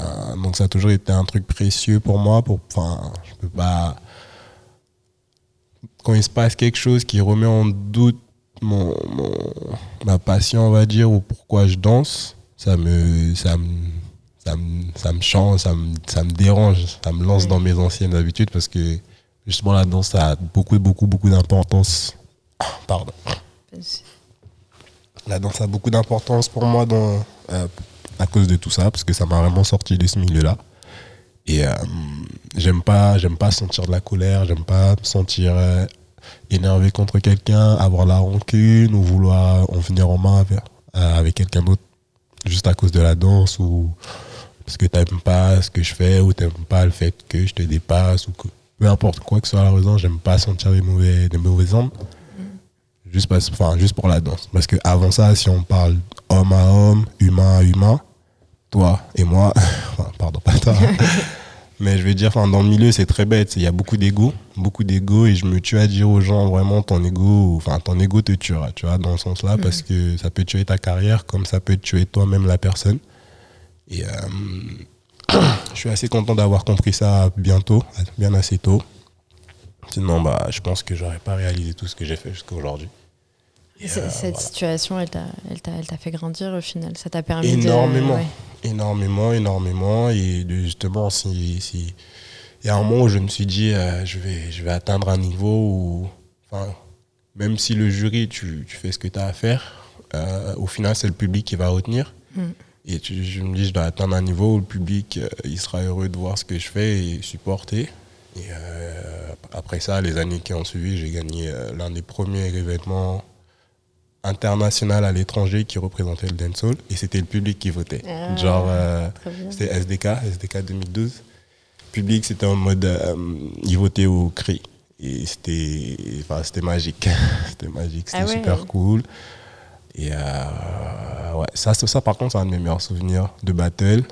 donc, ça a toujours été un truc précieux pour moi. Pour, enfin, je peux pas. Quand il se passe quelque chose qui remet en doute mon, mon- ma passion, on va dire, ou pourquoi je danse, ça me, ça me, ça me, ça me change, ça me, ça me dérange, ça me lance dans mes anciennes habitudes parce que justement la danse a beaucoup, beaucoup, beaucoup d'importance. Pardon. La danse a beaucoup d'importance pour moi dans, euh, à cause de tout ça parce que ça m'a vraiment sorti de ce milieu-là. Et euh, j'aime pas, j'aime pas sentir de la colère, j'aime pas me sentir euh, énervé contre quelqu'un, avoir la rancune ou vouloir en venir en main avec, euh, avec quelqu'un d'autre juste à cause de la danse ou parce que t'aimes pas ce que je fais ou t'aimes pas le fait que je te dépasse ou que peu importe quoi que soit la raison, j'aime pas sentir des mauvais, des mauvaises ondes. Juste, parce, enfin, juste pour la danse. Parce que avant ça, si on parle homme à homme, humain à humain, toi et moi, enfin, pardon, pas toi, mais je veux dire, enfin, dans le milieu, c'est très bête. Il y a beaucoup d'ego, beaucoup d'ego, et je me tue à dire aux gens vraiment ton ego, enfin, ton ego te tuera, tu vois, dans ce sens-là, parce que ça peut tuer ta carrière, comme ça peut tuer toi-même la personne. Et euh, je suis assez content d'avoir compris ça bientôt, bien assez tôt. Sinon, bah, je pense que j'aurais pas réalisé tout ce que j'ai fait jusqu'à aujourd'hui. Et, euh, Cette voilà. situation, elle t'a fait grandir au final. Ça t'a permis Énormément. de. ouais. Énormément, énormément. Et justement, si, si, il y a un moment où je me suis dit, euh, je, vais, je vais atteindre un niveau où, enfin, même si le jury, tu, tu fais ce que tu as à faire, euh, au final, c'est le public qui va retenir. Et tu- je me dis, je dois atteindre un niveau où le public, euh, il sera heureux de voir ce que je fais et supporter. Et après ça, les années qui ont suivi, j'ai gagné l'un des premiers événements internationaux à l'étranger qui représentait le dancehall. Et c'était le public qui votait. Ah, Genre, euh, c'était SDK, SDK 2012. Le public, c'était en mode, euh, il votait au cri. Et c'était, enfin, c'était magique. c'était magique, c'était Ah ouais. super cool. Et euh, ouais, ça, ça, par contre, c'est un de mes meilleurs souvenirs de battle.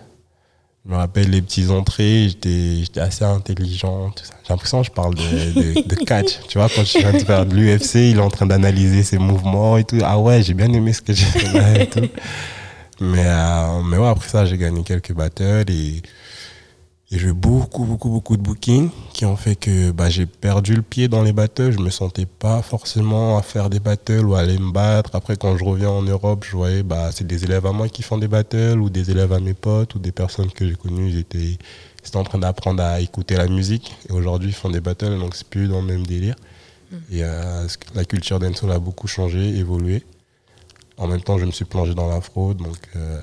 Je me rappelle les petites entrées, j'étais j'étais assez intelligent. tout ça. J'ai l'impression que je parle de, de, de catch. Tu vois, quand je viens de faire de l'UFC, il est en train d'analyser ses mouvements et tout. Ah ouais, j'ai bien aimé ce que j'ai fait là et tout. Mais, euh, mais ouais, après ça, j'ai gagné quelques battles et, et j'ai eu beaucoup, beaucoup, beaucoup de bookings qui ont fait que bah, j'ai perdu le pied dans les battles. Je me sentais pas forcément à faire des battles ou à aller me battre. Après, quand je reviens en Europe, je voyais bah, c'est des élèves à moi qui font des battles ou des élèves à mes potes ou des personnes que j'ai connues. Ils étaient, ils étaient en train d'apprendre à écouter la musique et aujourd'hui, ils font des battles, donc c'est plus dans le même délire. Et euh, la culture dancehall a beaucoup changé, évolué. En même temps, je me suis plongé dans la fraude, donc. euh,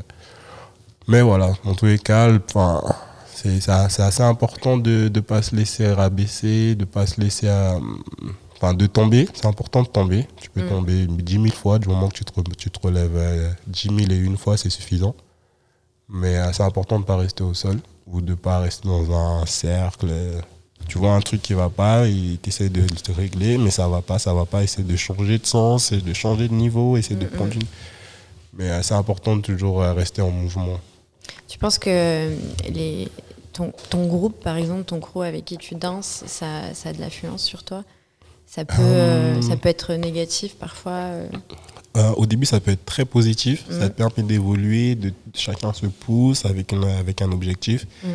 mais voilà, dans tous les cas, enfin, c'est assez important de ne pas se laisser rabaisser, de ne pas se laisser. euh, Enfin, de tomber, c'est important de tomber. Tu peux tomber 10 000 fois, du moment que tu te, tu te relèves euh, 10 000 et une fois, c'est suffisant. Mais euh, c'est important de ne pas rester au sol ou de ne pas rester dans un cercle. euh, Tu vois un truc qui va pas et tu essaies de te régler, mais ça va pas, ça va pas. Essaie de changer de sens, essaie de changer de niveau, essaie de prendre une. Mais euh, c'est important de toujours euh, rester en mouvement. Tu penses que les, ton, ton groupe, par exemple, ton crew avec qui tu danses, ça, ça a de l'influence sur toi? Ça peut, euh, ça peut être négatif parfois. euh? Euh, au début, ça peut être très positif. Ça te permet d'évoluer, de chacun se pousse avec, une- avec un objectif. Mhm.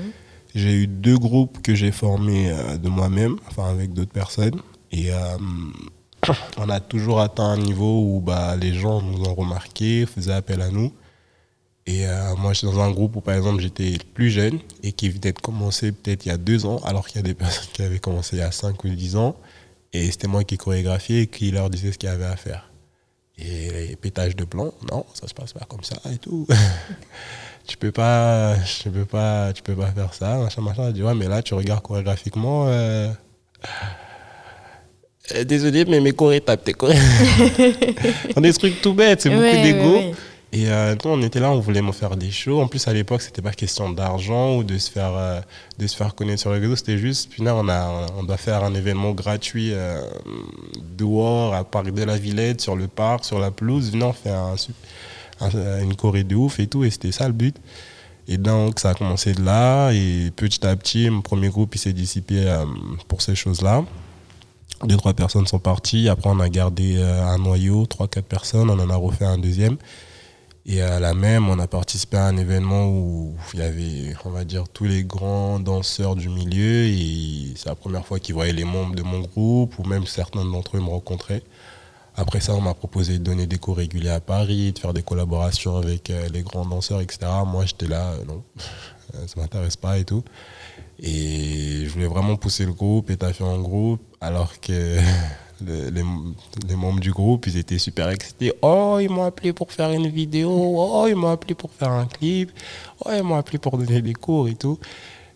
J'ai eu deux groupes que j'ai formés euh, de moi-même, enfin avec d'autres personnes. Et euh, on a toujours atteint un niveau où bah, les gens nous ont remarqué, faisaient appel à nous. Et euh, moi, j'étais dans un groupe où, par exemple, j'étais plus jeune et qui venait de commencer peut-être il y a deux ans, alors qu'il y a des personnes qui avaient commencé il y a cinq ou dix ans. Et c'était moi qui chorégraphiais et qui leur disais ce qu'il y avait à faire. Et, pétage de plomb. Non, ça se passe pas comme ça et tout. tu peux pas, tu peux pas, tu peux pas faire ça, machin, machin. Elle dit, ouais, mais là, tu regardes chorégraphiquement. euh, euh, Désolé, mais mes chorés tapent tes chorés. sont des trucs tout bêtes, c'est beaucoup d'ego. ouais, ouais. Et euh, nous, on était là, on voulait me faire des shows. En plus, à l'époque, c'était pas question d'argent ou de se faire, euh, de se faire connaître sur le réseau. C'était juste, puis là, on, a, on doit faire un événement gratuit euh, dehors, à Parc de la Villette, sur le parc, sur la pelouse. Venez, on fait une choré de ouf et tout. Et c'était ça le but. Et donc, ça a commencé de là. Et petit à petit, mon premier groupe, il s'est dissipé pour ces choses-là. Deux, trois personnes sont parties. Après, on a gardé un noyau, trois, quatre personnes. On en a refait un deuxième. Et à la même, on a participé à un événement où il y avait, on va dire, tous les grands danseurs du milieu. Et c'est la première fois qu'ils voyaient les membres de mon groupe, ou même certains d'entre eux me rencontraient. Après ça, on m'a proposé de donner des cours réguliers à Paris, de faire des collaborations avec euh, les grands danseurs, etc. Moi, j'étais là, euh, non, euh, ça m'intéresse pas et tout. Et je voulais vraiment pousser le groupe et taffer en groupe, alors que le- les, les membres du groupe, ils étaient super excités. Oh, ils m'ont appelé pour faire une vidéo. Oh, ils m'ont appelé pour faire un clip. Oh, ils m'ont appelé pour donner des cours et tout.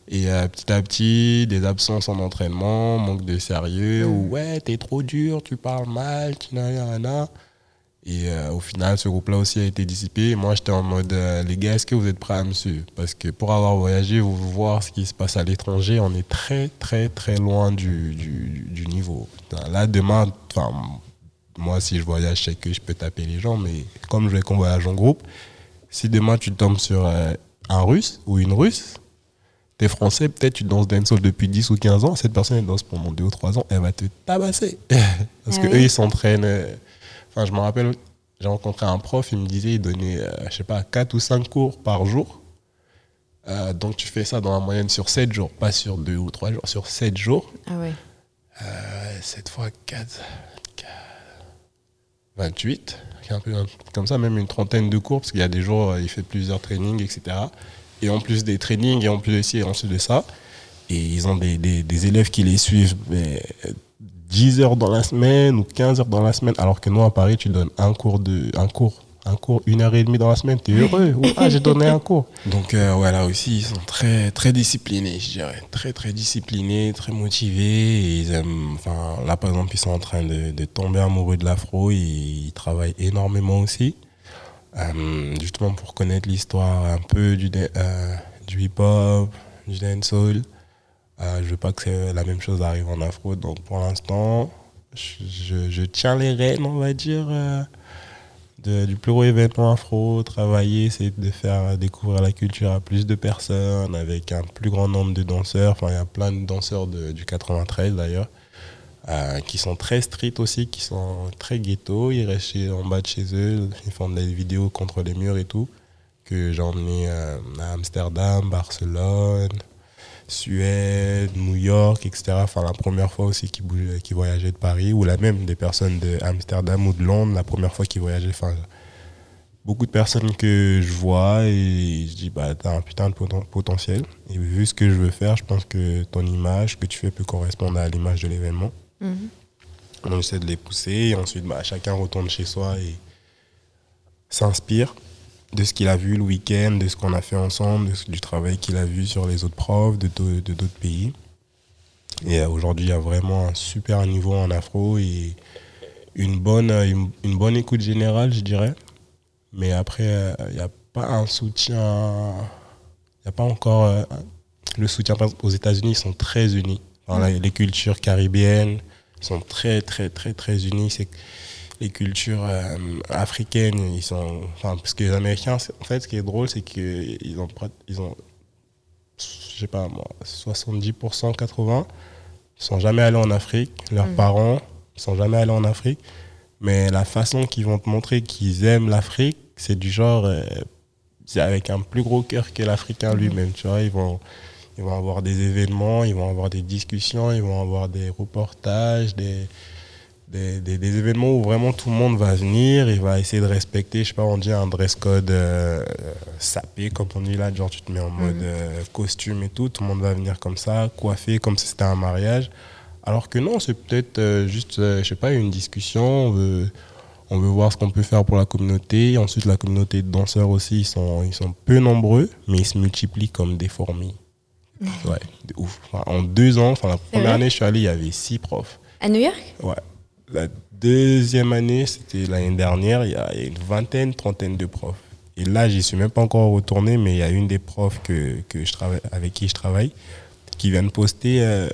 Et euh, petit à petit, des absences en entraînement, manque de sérieux, ou ouais, t'es trop dur, tu parles mal, tu n'as rien, rien. Et euh, au final, ce groupe-là aussi a été dissipé. Moi, j'étais en mode, euh, les gars, est-ce que vous êtes prêts à me suivre? Parce que pour avoir voyagé, vous voir ce qui se passe à l'étranger, on est très, très, très loin du, du, du niveau. Putain, Là, demain, moi, si je voyage, je sais que je peux taper les gens, mais comme je vais qu'on voyage en groupe, si demain tu tombes sur euh, un russe ou une russe, t'es français, peut-être tu danses dancehall depuis 10 ou 15 ans, cette personne elle danse pendant 2 ou 3 ans, elle va te tabasser. Parce Ah que oui. eux ils s'entraînent. Enfin, je me rappelle, j'ai rencontré un prof, il me disait, il donnait, euh, je sais pas, 4 ou 5 cours par jour. Euh, donc tu fais ça dans la moyenne sur 7 jours, pas sur 2 ou 3 jours, sur 7 jours. Ah ouais. Euh, 7 fois 4, 28. Un peu comme ça, même une trentaine de cours, parce qu'il y a des jours, euh, il fait plusieurs trainings, etc. Et en plus des trainings, et en plus de ci, et ensuite de ça, et ils ont des, des, des élèves qui les suivent mais, euh, 10 heures dans la semaine ou 15 heures dans la semaine, alors que nous, à Paris, tu donnes un cours, de, un cours, un cours, une heure et demie dans la semaine, tu es heureux. Ou, ah, j'ai donné un cours. Donc, euh, ouais, là aussi, ils sont très, très disciplinés, je dirais. Très, très disciplinés, très motivés. Et ils aiment, enfin, là, par exemple, ils sont en train de, de tomber amoureux de l'afro ils travaillent énormément aussi. Euh, justement pour connaître l'histoire un peu du, euh, du hip-hop, du dancehall. Euh, je veux pas que la même chose arrive en afro, donc pour l'instant, je, tiens les rênes, on va dire, euh, du plus gros événement afro. Travailler, c'est de faire découvrir la culture à plus de personnes, avec un plus grand nombre de danseurs. Enfin, il y a plein de danseurs du 93 d'ailleurs. euh, qui sont très street aussi, qui sont très ghetto. Ils restent en bas de chez eux, ils font des vidéos contre les murs et tout. Que j'ai emmené euh, à Amsterdam, Barcelone, Suède, New York, etc. Enfin, la première fois aussi qu'ils bougeaient- qu'ils voyageaient de Paris, ou la même des personnes de Amsterdam ou de Londres, la première fois qu'ils voyageaient. Enfin, beaucoup de personnes que je vois et je dis, bah, t'as un putain de poten- potentiel. Et vu ce que je veux faire, je pense que ton image que tu fais peut correspondre à l'image de l'événement. Mhm. On essaie de les pousser et ensuite bah, chacun retourne chez soi et s'inspire de ce qu'il a vu le week-end, de ce qu'on a fait ensemble, de du travail qu'il a vu sur les autres profs de d'au- de d'autres pays. Et euh, aujourd'hui, il y a vraiment un super niveau en afro et une bonne, euh, une, bonne écoute générale, je dirais. Mais après, euh, il n'y a pas un soutien, il n'y a pas encore le soutien. Aux États-Unis, ils sont très unis. Les cultures caribéennes sont très, très, très, très unies. Les cultures euh, africaines, ils sont. Enfin, parce que les Américains, c'est- en fait, ce qui est drôle, c'est qu'ils ont, ils ont, je sais pas moi, 70%, 80%, ils sont jamais allés en Afrique. Leurs Mhm. parents sont jamais allés en Afrique. Mais la façon qu'ils vont te montrer qu'ils aiment l'Afrique, c'est du genre. euh, c'est avec un plus gros cœur que l'Africain lui-même. Tu vois, ils vont, ils vont avoir des événements, ils vont avoir des discussions, ils vont avoir des reportages, des, des, des- des événements où vraiment tout le monde va venir et va essayer de respecter, je sais pas, on dit un dress code euh, euh, sapé, comme on dit là, genre tu te mets en mode euh, costume et tout, tout le monde va venir comme ça, coiffé comme si c'était un mariage. Alors que non, c'est peut-être euh, juste, je sais pas, une discussion, on veut, On veut voir ce qu'on peut faire pour la communauté. Ensuite, la communauté de danseurs aussi, ils sont, ils sont peu nombreux, mais ils se multiplient comme des fourmis. Ouais, de ouf. Enfin, en deux ans, enfin, la première année, je suis allé, il y avait six profs. À New York? Ouais. La deuxième année, c'était l'année dernière, il y a une vingtaine, trentaine de profs. Et là, j'y suis même pas encore retourné, mais il y a une des profs que, que je travaille, avec qui je travaille qui vient de poster. euh,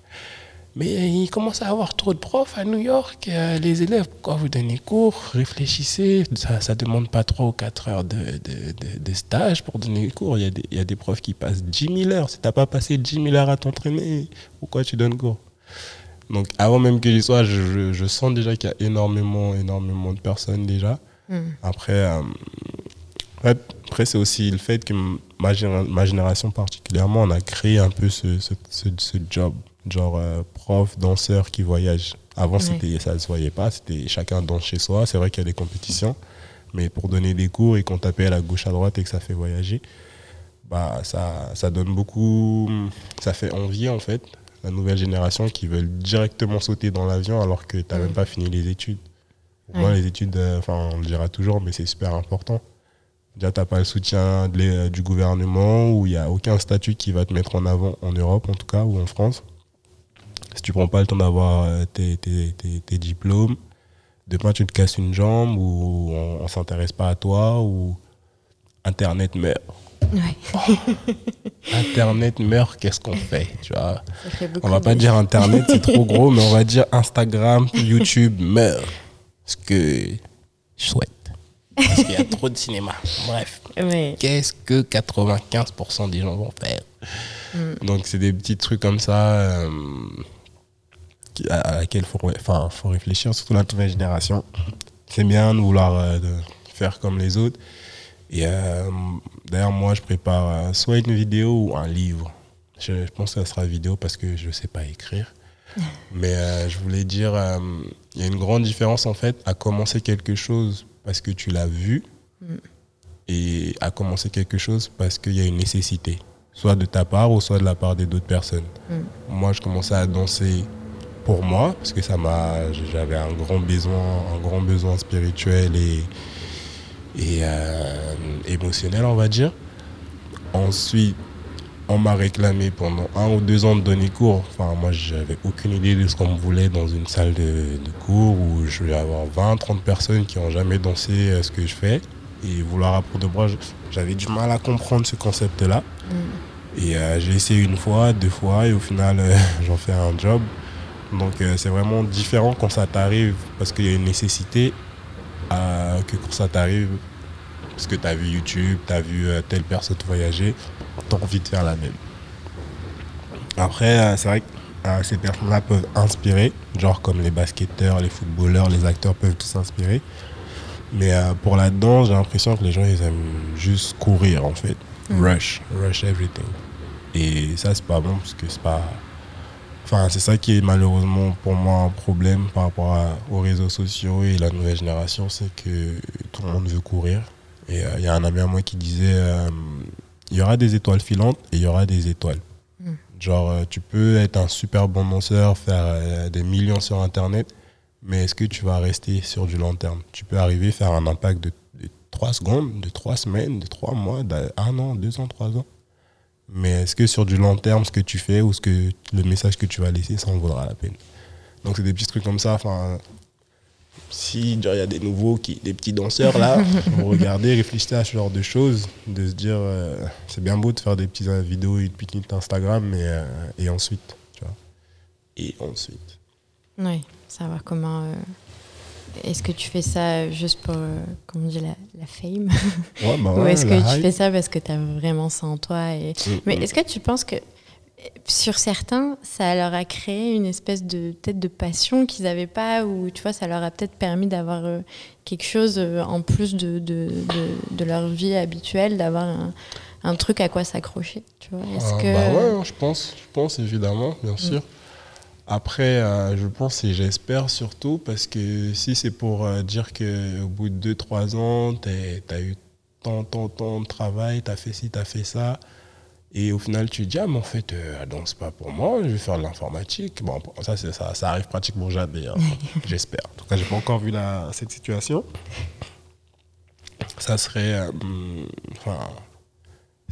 mais il commence à avoir trop de profs à New York. euh, les élèves, pourquoi vous donnez cours? Réfléchissez. Ça ne demande pas 3 ou 4 heures de, de, stage pour donner cours. Il y, a des, il y a des profs qui passent 10 000 heures. Si tu n'as pas passé 10 000 heures à t'entraîner, pourquoi tu donnes cours? Donc avant même que j'y sois, je, je- je sens déjà qu'il y a énormément, énormément de personnes déjà. Après, euh, après c'est aussi le fait que ma, géné- ma génération particulièrement, on a créé un peu ce, ce, ce, ce job, genre euh, prof, danseur qui voyage. Avant, Ouais. c'était ça ne se voyait pas, c'était chacun danse chez soi. C'est vrai qu'il y a des compétitions, mais pour donner des cours et qu'on t'appelle à gauche à droite et que ça fait voyager, bah ça, ça donne beaucoup, ça fait envie en fait la nouvelle génération qui veulent directement sauter dans l'avion alors que tu n'as même pas fini les études. Pour moi, les études, euh, on le dira toujours, mais c'est super important. Déjà, tu n'as pas le soutien de l'é- du gouvernement ou il n'y a aucun statut qui va te mettre en avant en Europe, en tout cas, ou en France. Si tu prends pas le temps d'avoir euh, tes, tes- tes- tes diplômes, demain, tu te casses une jambe ou on ne s'intéresse pas à toi ou Internet meurt. Ouais. Internet meurt, qu'est-ce qu'on fait tu vois On va pas dire Internet, c'est trop gros, mais on va dire Instagram, YouTube meurt. Ce que je souhaite. Parce qu'il y a trop de cinéma. Bref. Qu'est-ce que 95% des gens vont faire Donc, c'est des petits trucs comme ça euh, à, à laquelle il faut, enfin, faut réfléchir, surtout la nouvelle génération. C'est bien de vouloir euh, de faire comme les autres. Et euh, d'ailleurs, moi, je prépare euh, soit une vidéo ou un livre. Je, je pense que ça sera vidéo parce que je ne sais pas écrire. Mais euh, je voulais dire, il y a une grande différence en fait à commencer quelque chose parce que tu l'as vu et à commencer quelque chose parce qu'il y a une nécessité, soit de ta part ou soit de la part des d'autres personnes. Moi, je commençais à danser pour moi parce que ça m'a, j'avais un grand besoin, un grand besoin spirituel et et euh, émotionnel, on va dire. Ensuite, on m'a réclamé pendant un ou deux ans de donner cours. Enfin, moi, j'avais aucune idée de ce qu'on me voulait dans une salle de, de cours où je vais avoir 20, 30 personnes qui n'ont jamais dansé euh, ce que je fais. Et vouloir apprendre de moi, je- j'avais du mal à comprendre ce concept-là. Et euh, j'ai essayé une fois, deux fois, et au final, euh, j'en fais un job. Donc, euh, c'est vraiment différent quand ça t'arrive parce qu'il y a une nécessité que quand ça t'arrive parce que tu as vu YouTube, tu as vu euh, telle personne voyager, tu as envie de faire la même. Après, euh, c'est vrai que euh, ces personnes-là peuvent inspirer, genre comme les basketteurs, les footballeurs, les acteurs peuvent tous inspirer. Mais euh, pour la danse, j'ai l'impression que les gens, ils aiment juste courir, en fait. Rush, rush everything. Et ça, c'est pas bon, parce que c'est pas... Enfin, c'est ça qui est malheureusement pour moi un problème par rapport à- aux réseaux sociaux et la nouvelle génération, c'est que tout le monde veut courir. Et euh, il y a un ami à moi qui disait euh, il y aura des étoiles filantes et il y aura des étoiles. Genre, euh, tu peux être un super bon danseur, faire des millions sur Internet, mais est-ce que tu vas rester sur du long terme? Tu peux arriver à faire un impact de, de 3 secondes, de 3 semaines, de 3 mois, d'un an, 2 ans, 3 ans. Mais est-ce que sur du long terme, ce que tu fais ou ce que, le message que tu vas laisser, ça en vaudra la peine? Donc, c'est des petits trucs comme ça. Enfin, si il y a des nouveaux, qui, des petits danseurs là, regardez, réfléchissez à ce genre de choses, de se dire, euh, c'est bien beau de faire des petites euh, vidéos et des petites Instagram, mais euh, et ensuite, tu vois. Et ensuite. Oui, savoir comment. euh, Est-ce que tu fais ça juste pour, euh, comment on dit, la, la fame? Ouais, bah Ou est-ce que tu hype. fais ça parce que tu as vraiment ça en toi et... Mm, Mais mm. est-ce que tu penses que sur certains, ça leur a créé une espèce de peut-être de passion qu'ils n'avaient pas ou tu vois, ça leur a peut-être permis d'avoir euh, quelque chose euh, en plus de, de, de, de leur vie habituelle, d'avoir un, un truc à quoi s'accrocher, tu vois? Est-ce Ah, que bah ouais, hein, je pense, je pense évidemment, bien sûr. Après, euh, je pense et j'espère surtout parce que si c'est pour euh, dire qu'au bout de 2-3 ans, tu as eu tant, tant, tant de travail, tu as fait ci, tu as fait ça, Et au final, tu te dis, ah, mais en fait, euh, elle danse pas pour moi, je vais faire de l'informatique. Bon, ça, c'est- ça, ça arrive pratiquement jamais, hein. j'espère. En tout cas, j'ai pas encore vu la, cette situation. Ça serait, euh, enfin,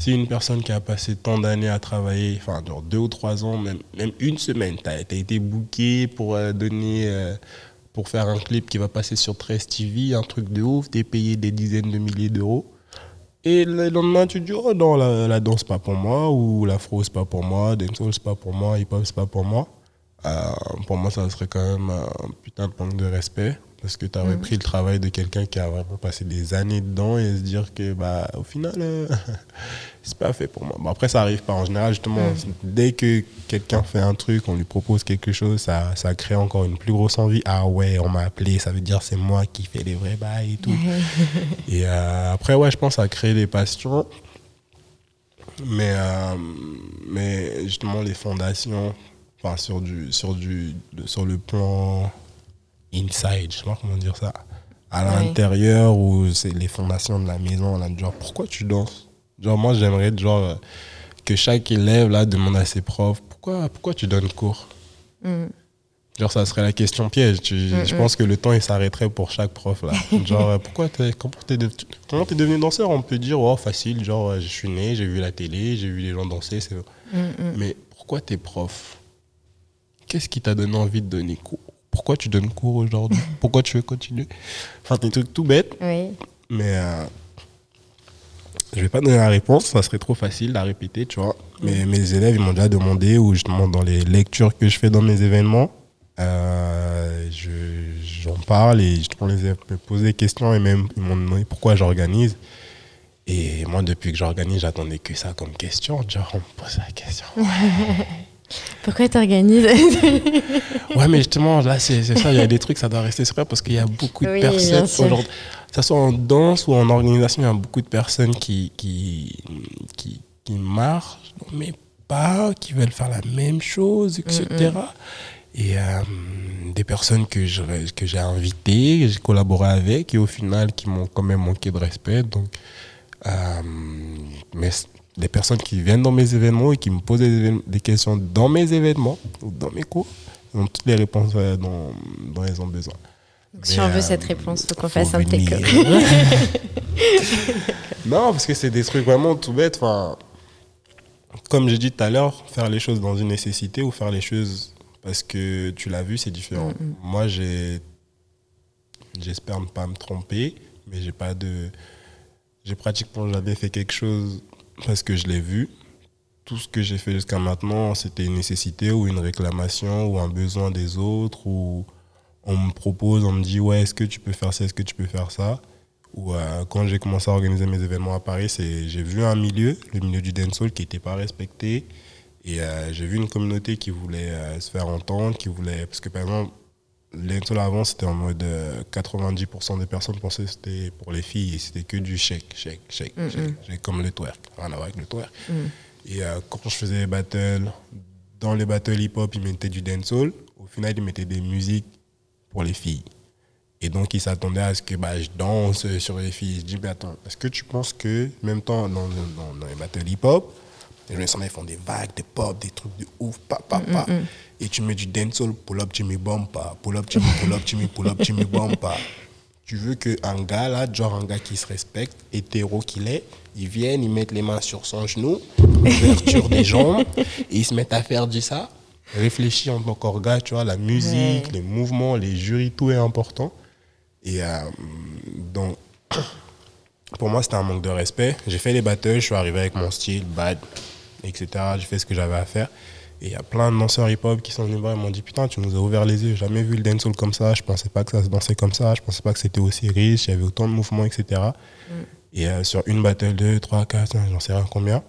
si une personne qui a passé tant d'années à travailler, enfin, genre deux ou trois ans, même, même une semaine, tu as, été booké pour euh, donner, euh, pour faire un clip qui va passer sur 13 TV, un truc de ouf, tu es payé des dizaines de milliers d'euros. Et le lendemain, tu te dis, oh non, la, la danse, pas pour moi, ou l'afro, c'est pas pour moi, dancehall, c'est pas pour moi, hip-hop, c'est pas pour moi. Euh, pour moi, ça serait quand même un putain de manque de respect. Parce que tu aurais pris le travail de quelqu'un qui a vraiment passé des années dedans et se dire que, bah, au final, euh, c'est pas fait pour moi. Bon, après, ça arrive pas. En général, justement, dès que quelqu'un fait un truc, on lui propose quelque chose, ça, ça crée encore une plus grosse envie. Ah ouais, on m'a appelé, ça veut dire c'est moi qui fais les vrais bails et tout. et euh, après, ouais, je pense à créer des passions. Mais, euh, mais justement, les fondations, enfin, sur, du, sur, du, sur le plan inside, je sais pas comment dire ça, à Ouais. l'intérieur ou c'est les fondations de la maison, là, genre, pourquoi tu danses? Genre, moi, j'aimerais genre, que chaque élève là, demande à ses profs pourquoi, pourquoi tu donnes cours? Mm. Genre, ça serait la question piège. Tu- Je pense que le temps, il s'arrêterait pour chaque prof. Là. Genre, pourquoi t'es, comment t'es, de- devenu danseur? On peut dire, oh, facile, genre, euh, je suis né, j'ai vu la télé, j'ai vu les gens danser. Mais pourquoi t'es prof Qu'est-ce qui t'a donné envie de donner cours? Pourquoi tu donnes cours aujourd'hui? Pourquoi tu veux continuer? Enfin, des trucs tout bêtes, Oui. mais euh, je vais pas donner la réponse, ça serait trop facile à répéter, tu vois. Mais mes élèves, ils m'ont déjà demandé, ou justement dans les lectures que je fais dans mes événements, euh, je- j'en parle et justement les élèves me posent des questions et même ils m'ont demandé pourquoi j'organise. Et moi, depuis que j'organise, j'attendais que ça comme question. Genre, on me pose la question. Pourquoi tu organises Ouais, mais justement, là, c'est ça, il y a des trucs, ça doit rester secret parce qu'il y a beaucoup de Oui, personnes aujourd'hui, que ce soit en danse ou en organisation, il y a beaucoup de personnes qui, qui, qui, qui marchent, mais pas, qui veulent faire la même chose, etc. Et euh, des personnes que je- que j'ai invitées, que j'ai collaboré avec, et au final, qui m'ont quand même manqué de respect. Donc, euh, mais des personnes qui viennent dans mes événements et qui me posent des, questions dans mes événements ou dans mes cours, ont toutes les réponses euh, dont, dont elles ont besoin. Donc, si on veut euh, cette réponse, faut qu'on fasse un take-up. non, parce que c'est des trucs vraiment tout bêtes. Enfin, comme j'ai dit tout à l'heure, faire les choses dans une nécessité ou faire les choses parce que tu l'as vu, c'est différent. Moi, j'ai, j'espère ne pas me tromper, mais j'ai pas de, j'ai pratiquement jamais fait quelque chose parce que je l'ai vu. Tout ce que j'ai fait jusqu'à maintenant, c'était une nécessité ou une réclamation ou un besoin des autres ou on me propose, on me dit ouais, est-ce que tu peux faire ça, est-ce que tu peux faire ça? Ou euh, quand j'ai commencé à organiser mes événements à Paris, j'ai vu un milieu, le milieu du dancehall qui n'était pas respecté. Et euh, j'ai vu une communauté qui voulait euh, se faire entendre, qui voulait. Parce que par exemple, dancehall avant, c'était en mode euh, 90% des personnes pensaient que c'était pour les filles et c'était que du shake, shake, shake, shake, shake, comme le twerk. Rien à voir avec le twerk. Et euh, quand je faisais des battles, dans les battles hip-hop, ils mettaient du dancehall. Au final, ils mettaient des musiques pour les filles. Et donc, ils s'attendaient à ce que bah, je danse sur les filles. Je dis, mais attends, est-ce que tu penses que, même temps, dans, dans, dans les battles hip-hop, les gens ils font des vagues, des pop, des trucs de ouf, pa, pa, pa. Et tu mets du dancehall, pull up, Jimmy Bumpa, pull up, Jimmy, pull up, Jimmy, pull up, Jimmy Bumpa. Tu veux qu'un gars, là, genre un gars qui se respecte, hétéro qu'il est, il vienne, il mette les mains sur son genou, ouverture des jambes, et il se met à faire du ça. Réfléchis en tant qu'orga, tu vois, la musique, Ouais. les mouvements, les jurys, tout est important. Et euh, donc, pour moi, c'était un manque de respect. J'ai fait les battles, je suis arrivé avec mon style, bad, etc. J'ai fait ce que j'avais à faire. Et il y a plein de danseurs hip-hop qui sont venus me voir et m'ont dit Putain, tu nous as ouvert les yeux, j'ai jamais vu le dancehall comme ça, je pensais pas que ça se dansait comme ça, je pensais pas que c'était aussi riche, il y avait autant de mouvements, etc. Et euh, sur une battle, deux, trois, quatre, cinq, j'en sais rien combien.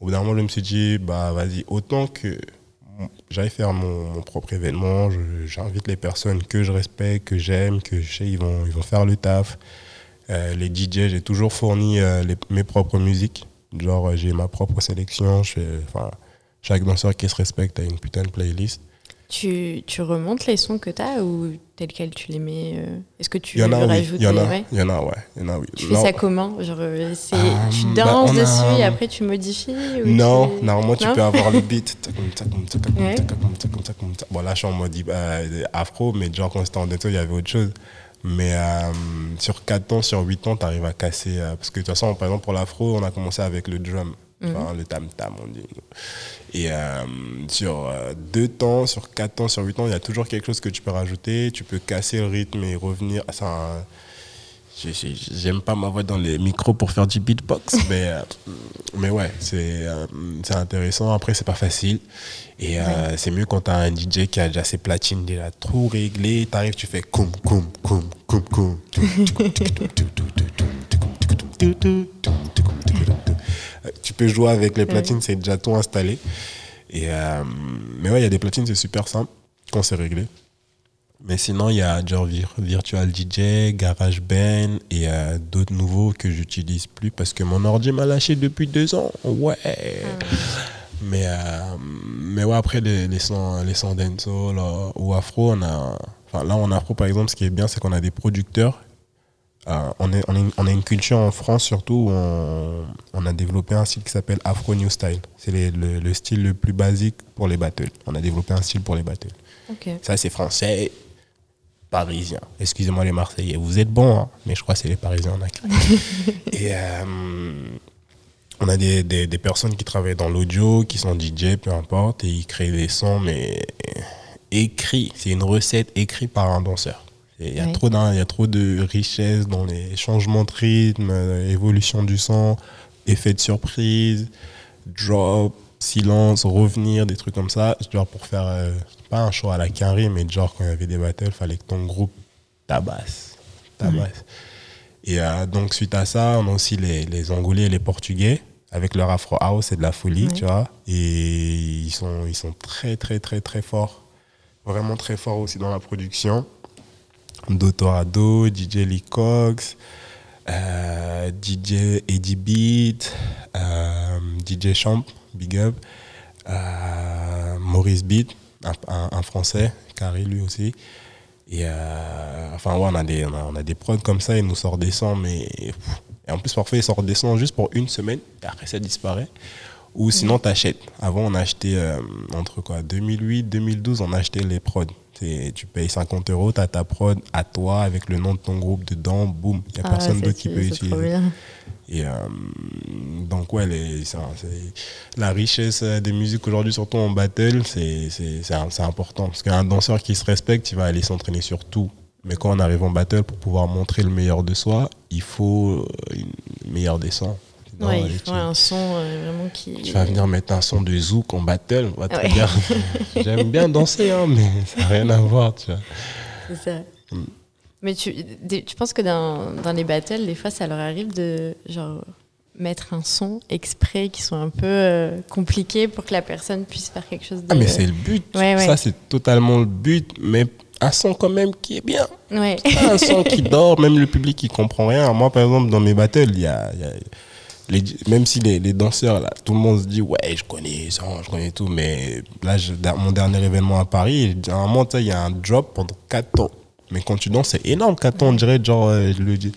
Au bout d'un moment, je me suis dit Bah vas-y, autant que j'aille faire mon, mon propre événement, j'invite les personnes que je respecte, que j'aime, que je sais ils vont, ils vont faire le taf. Euh, les DJ, j'ai toujours fourni euh, les- mes propres musiques. Genre, euh, j'ai ma propre sélection. je fais- chaque danseur qui se respecte a une putain de playlist. tu, tu remontes les sons que tu as ou tels quels tu les mets euh, Est-ce que tu y en a, rajoutes Il y en a, ouais il y en a, ouais. Il y en a, oui. Tu fais Non. ça comment Genre, euh, tu bah, danses a- dessus et après tu modifies ou Non, tu- normalement tu Non peux avoir le beat. Bon, là je suis en mode euh, afro, mais genre quand c'était en détail, il y avait autre chose. Mais euh, sur 4 ans, sur 8 ans, tu arrives à casser. euh, parce que de toute façon, par exemple, pour l'afro, on a commencé avec le drum, Mhm. le tam-tam, on dit. Et euh, sur 2 temps, sur 4 ans, sur 8 ans, il y a toujours quelque chose que tu peux rajouter. Tu peux casser le rythme et revenir. Ça, euh, j'ai- j'ai- J'aime pas ma voix dans les micros pour faire du beatbox, mais, euh, mais ouais, c'est euh, c'est intéressant. Après, c'est pas facile. Et euh, c'est mieux quand t'as un DJ qui a déjà ses platines déjà trop réglées. T'arrives, tu fais koum, koum, koum, koum, koum. Euh, Tu peux jouer avec les platines, c'est déjà tout installé. Et, euh, mais ouais, il y a des platines, c'est super simple quand c'est réglé. Mais sinon, il y a genre Vir- Virtual DJ, GarageBand et euh, d'autres nouveaux que j'utilise plus parce que mon ordi m'a lâché depuis deux ans. Ouais. Mais, euh, mais ouais, après les, les sons, les sons euh, ou afro, on a. Enfin, là, en afro, par exemple, ce qui est bien, c'est qu'on a des producteurs. Euh, on, est, on, est- on a une culture en France, surtout, où on, on a développé un style qui s'appelle Afro New Style. C'est le, le style le plus basique pour les battles. On a développé un style pour les battles. Ça, c'est français, parisien. Excusez-moi les Marseillais, vous êtes bons, hein, mais je crois que c'est les Parisiens en a qui- Et euh, on a des, des, des personnes qui travaillent dans l'audio, qui sont DJ, peu importe, et ils créent des sons, mais écrits. C'est une recette écrite par un danseur. Il y, a Oui. trop il y a trop de richesse dans les changements de rythme, euh, évolution du son, effet de surprise, drop, silence, revenir, des trucs comme ça. Genre pour faire, euh, pas un show à la carré, mais genre quand il y avait des battles, fallait que ton groupe tabasse. tabasse. Et euh, donc suite à ça, on a aussi les, les Angolais et les Portugais avec leur Afro House, c'est de la folie, Ouais. tu vois. Et ils sont, ils sont très, très, très, très forts. Vraiment très forts aussi dans la production. Dotorado, DJ Lee Cox, euh, DJ Eddie Beat, euh, DJ Champ, Big Up, euh, Maurice Beat, un, un- un français, Carré lui aussi. Et euh, enfin, ouais, on a, des, on, a, on a des prods comme ça, ils nous sortent des sons, mais. Et en plus, parfois, ils sortent des sons juste pour une semaine, et après, ça disparaît. Ou sinon, t'achètes. Avant, on achetait, euh, entre quoi, 2008, 2012, on achetait les prods. C'est- Tu payes 50 euros, t'as ta prod à toi, avec le nom de ton groupe dedans, boum. Il n'y a Ah, personne d'autre qui peut utiliser. Et euh, donc, ouais, les- ça, la richesse des musiques aujourd'hui, surtout en battle, c'est important. Parce qu'un danseur qui se respecte, il va aller s'entraîner sur tout. Mais quand on arrive en battle, pour pouvoir montrer le meilleur de soi, il faut une meilleure des sons. Sinon, Ouais, il tu, faut un son euh, vraiment qui. tu vas venir mettre un son de zouk en battle, on va te Ouais. dire, J'aime bien danser, hein, mais ça n'a rien à voir. Tu vois. C'est ça. Mm. Mais tu, tu penses que dans, dans les battles, des fois, ça leur arrive de genre mettre un son exprès qui soit un peu euh, compliqué pour que la personne puisse faire quelque chose de. Ah, mais c'est le but. Ouais, ouais. Ça, c'est totalement le but. Mais un son quand même qui est bien. Ouais. un son qui dort, même le public qui comprend rien. Moi, par exemple, dans mes battles, il y a, il y a- les- même si les, les danseurs, là, tout le monde se dit, ouais, je connais ça, je connais tout, mais là, je- dans mon dernier événement à Paris, à un moment, il y a un drop pendant 4 ans. Mais quand tu danses, c'est énorme, 4 ans, on dirait, genre, euh, je le dis.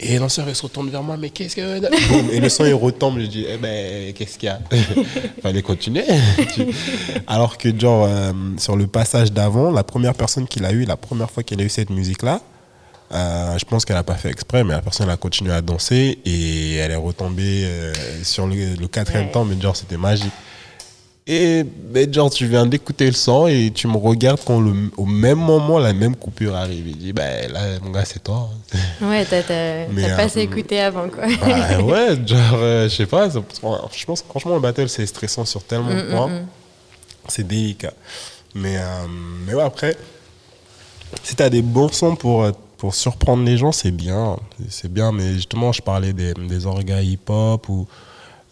Et les danseurs, ils se retournent vers moi, mais qu'est-ce que. Boum, et le son, il retombe, je dis, eh ben, qu'est-ce qu'il y a Fallait continuer. Alors que, genre, euh, sur le passage d'avant, la première personne qui l'a eu, la première fois qu'elle a eu cette musique-là, euh, je pense qu'elle n'a pas fait exprès, mais la personne elle a continué à danser et elle est retombée euh, sur le, le quatrième Ouais. temps, mais genre c'était magique. Et mais genre tu viens d'écouter le son et tu me regardes quand le- au même moment la même coupure arrive. Il dit ben là mon gars c'est toi. Ouais, t'as t'as- t'as pas euh, écouté avant, quoi. Bah, ouais, genre euh, je sais pas. Je pense franchement le battle c'est stressant sur tellement de Mm, points. mm, mm. C'est délicat. Mais, euh, mais ouais, après, si tu as des bons sons pour, pour surprendre les gens, c'est bien. C'est bien, mais justement, je parlais des, des orgas hip-hop ou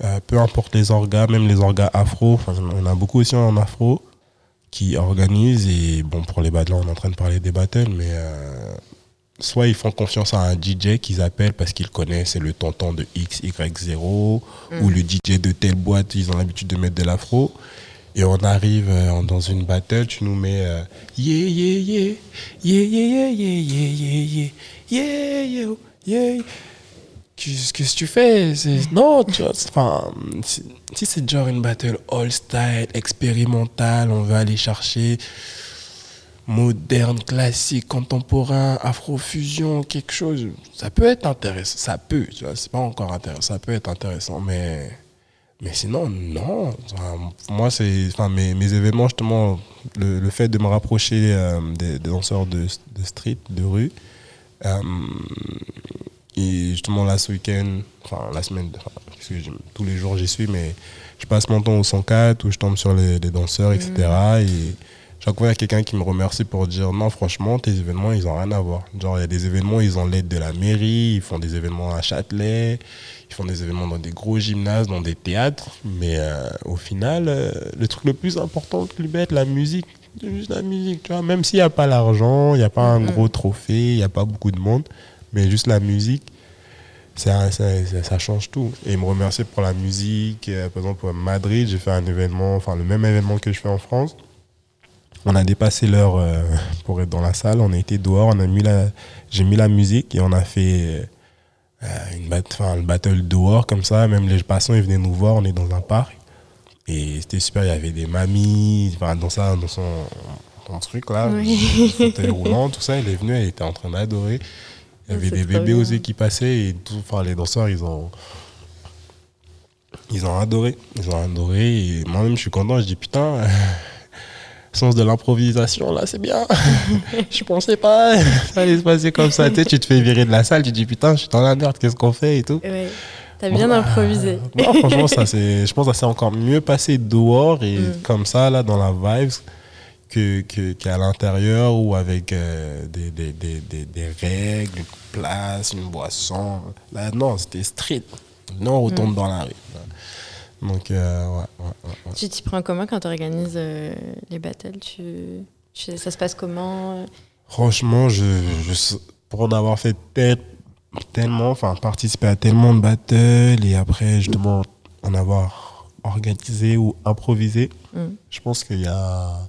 euh, peu importe les orgas, même les orgas afro. On a beaucoup aussi en afro qui organisent. Et bon, pour les battles, on est en train de parler des battles, mais euh, soit ils font confiance à un DJ qu'ils appellent parce qu'ils connaissent, c'est le tonton de XY0 ou le DJ de telle boîte, ils ont l'habitude de mettre de l'afro. Et on arrive euh, dans une battle, tu nous mets euh, yeah, yeah, yeah, yeah, yeah, yeah, yeah, yeah, yeah, yeah, yeah, yeah. Qu'est-ce que tu fais Non, tu vois, si c'est genre une battle all style, expérimentale, on veut aller chercher moderne, classique, contemporain, afrofusion, quelque chose, ça peut être intéressant. Ça peut, tu vois, c'est pas encore intéressant, ça peut être intéressant, mais, mais sinon, non. Moi, c'est, enfin, mes, mes événements, justement, le, le fait de me rapprocher euh, des, des danseurs de, de street, de rue, euh, et justement, là, ce week-end, enfin, la semaine, enfin, que je- tous les jours j'y suis, mais je passe mon temps au 104 où je tombe sur les, les danseurs, etc. Et chaque fois, il y a quelqu'un qui me remercie pour dire non, franchement, tes événements, ils n'ont rien à voir. Genre, il y a des événements, ils ont l'aide de la mairie, ils font des événements à Châtelet, ils font des événements dans des gros gymnases, dans des théâtres. Mais euh, au final, euh, le truc le plus important, plus bête, la musique. Juste la musique, tu vois. Même s'il n'y a pas l'argent, il n'y a pas un gros trophée, il n'y a pas beaucoup de monde, mais juste la musique, ça, ça, ça- ça change tout. Et il me remercie pour la musique. Euh, Par exemple, à Madrid, j'ai fait un événement, enfin le même événement que je fais en France. On a dépassé l'heure euh, pour être dans la salle. On a été dehors, on a mis la, j'ai mis la musique et on a fait euh, une bat- le battle dehors comme ça. Même les passants, ils venaient nous voir. On est dans un parc et c'était super. Il y avait des mamies, dans ça, dans son, truc là, Oui. fauteuil roulant, tout ça. Elle est venue, elle était en train d'adorer. Il y avait des bébés aussi qui passaient et tout, enfin, les danseurs, ils ont, ils ont adoré. Ils ont adoré et moi-même, je suis content. Je dis putain, sens de l'improvisation, là, c'est bien. je pensais pas ça allait se passer comme ça. tu, sais, tu te fais virer de la salle, tu dis putain, je suis dans la merde, qu'est-ce qu'on fait et tout. Ouais. T'as bien Bon, improvisé. euh, non, franchement, ça, je pense que ça s'est encore mieux passé dehors et Mm. comme ça, là, dans la vibe, que, que- qu'à l'intérieur ou avec euh, des, des, des, des, règles, une place, une boisson. Là, non, c'était street. Non, on retourne Mm. dans la rue. Donc, euh, ouais, ouais, ouais, ouais. Tu t'y prends comment quand tu organises les battles tu... tu- Ça se passe comment? Franchement, je, je- pour en avoir fait tel- tellement, enfin, participer à tellement de battles et après, justement, en avoir organisé ou improvisé, Mm. je pense qu'il y a.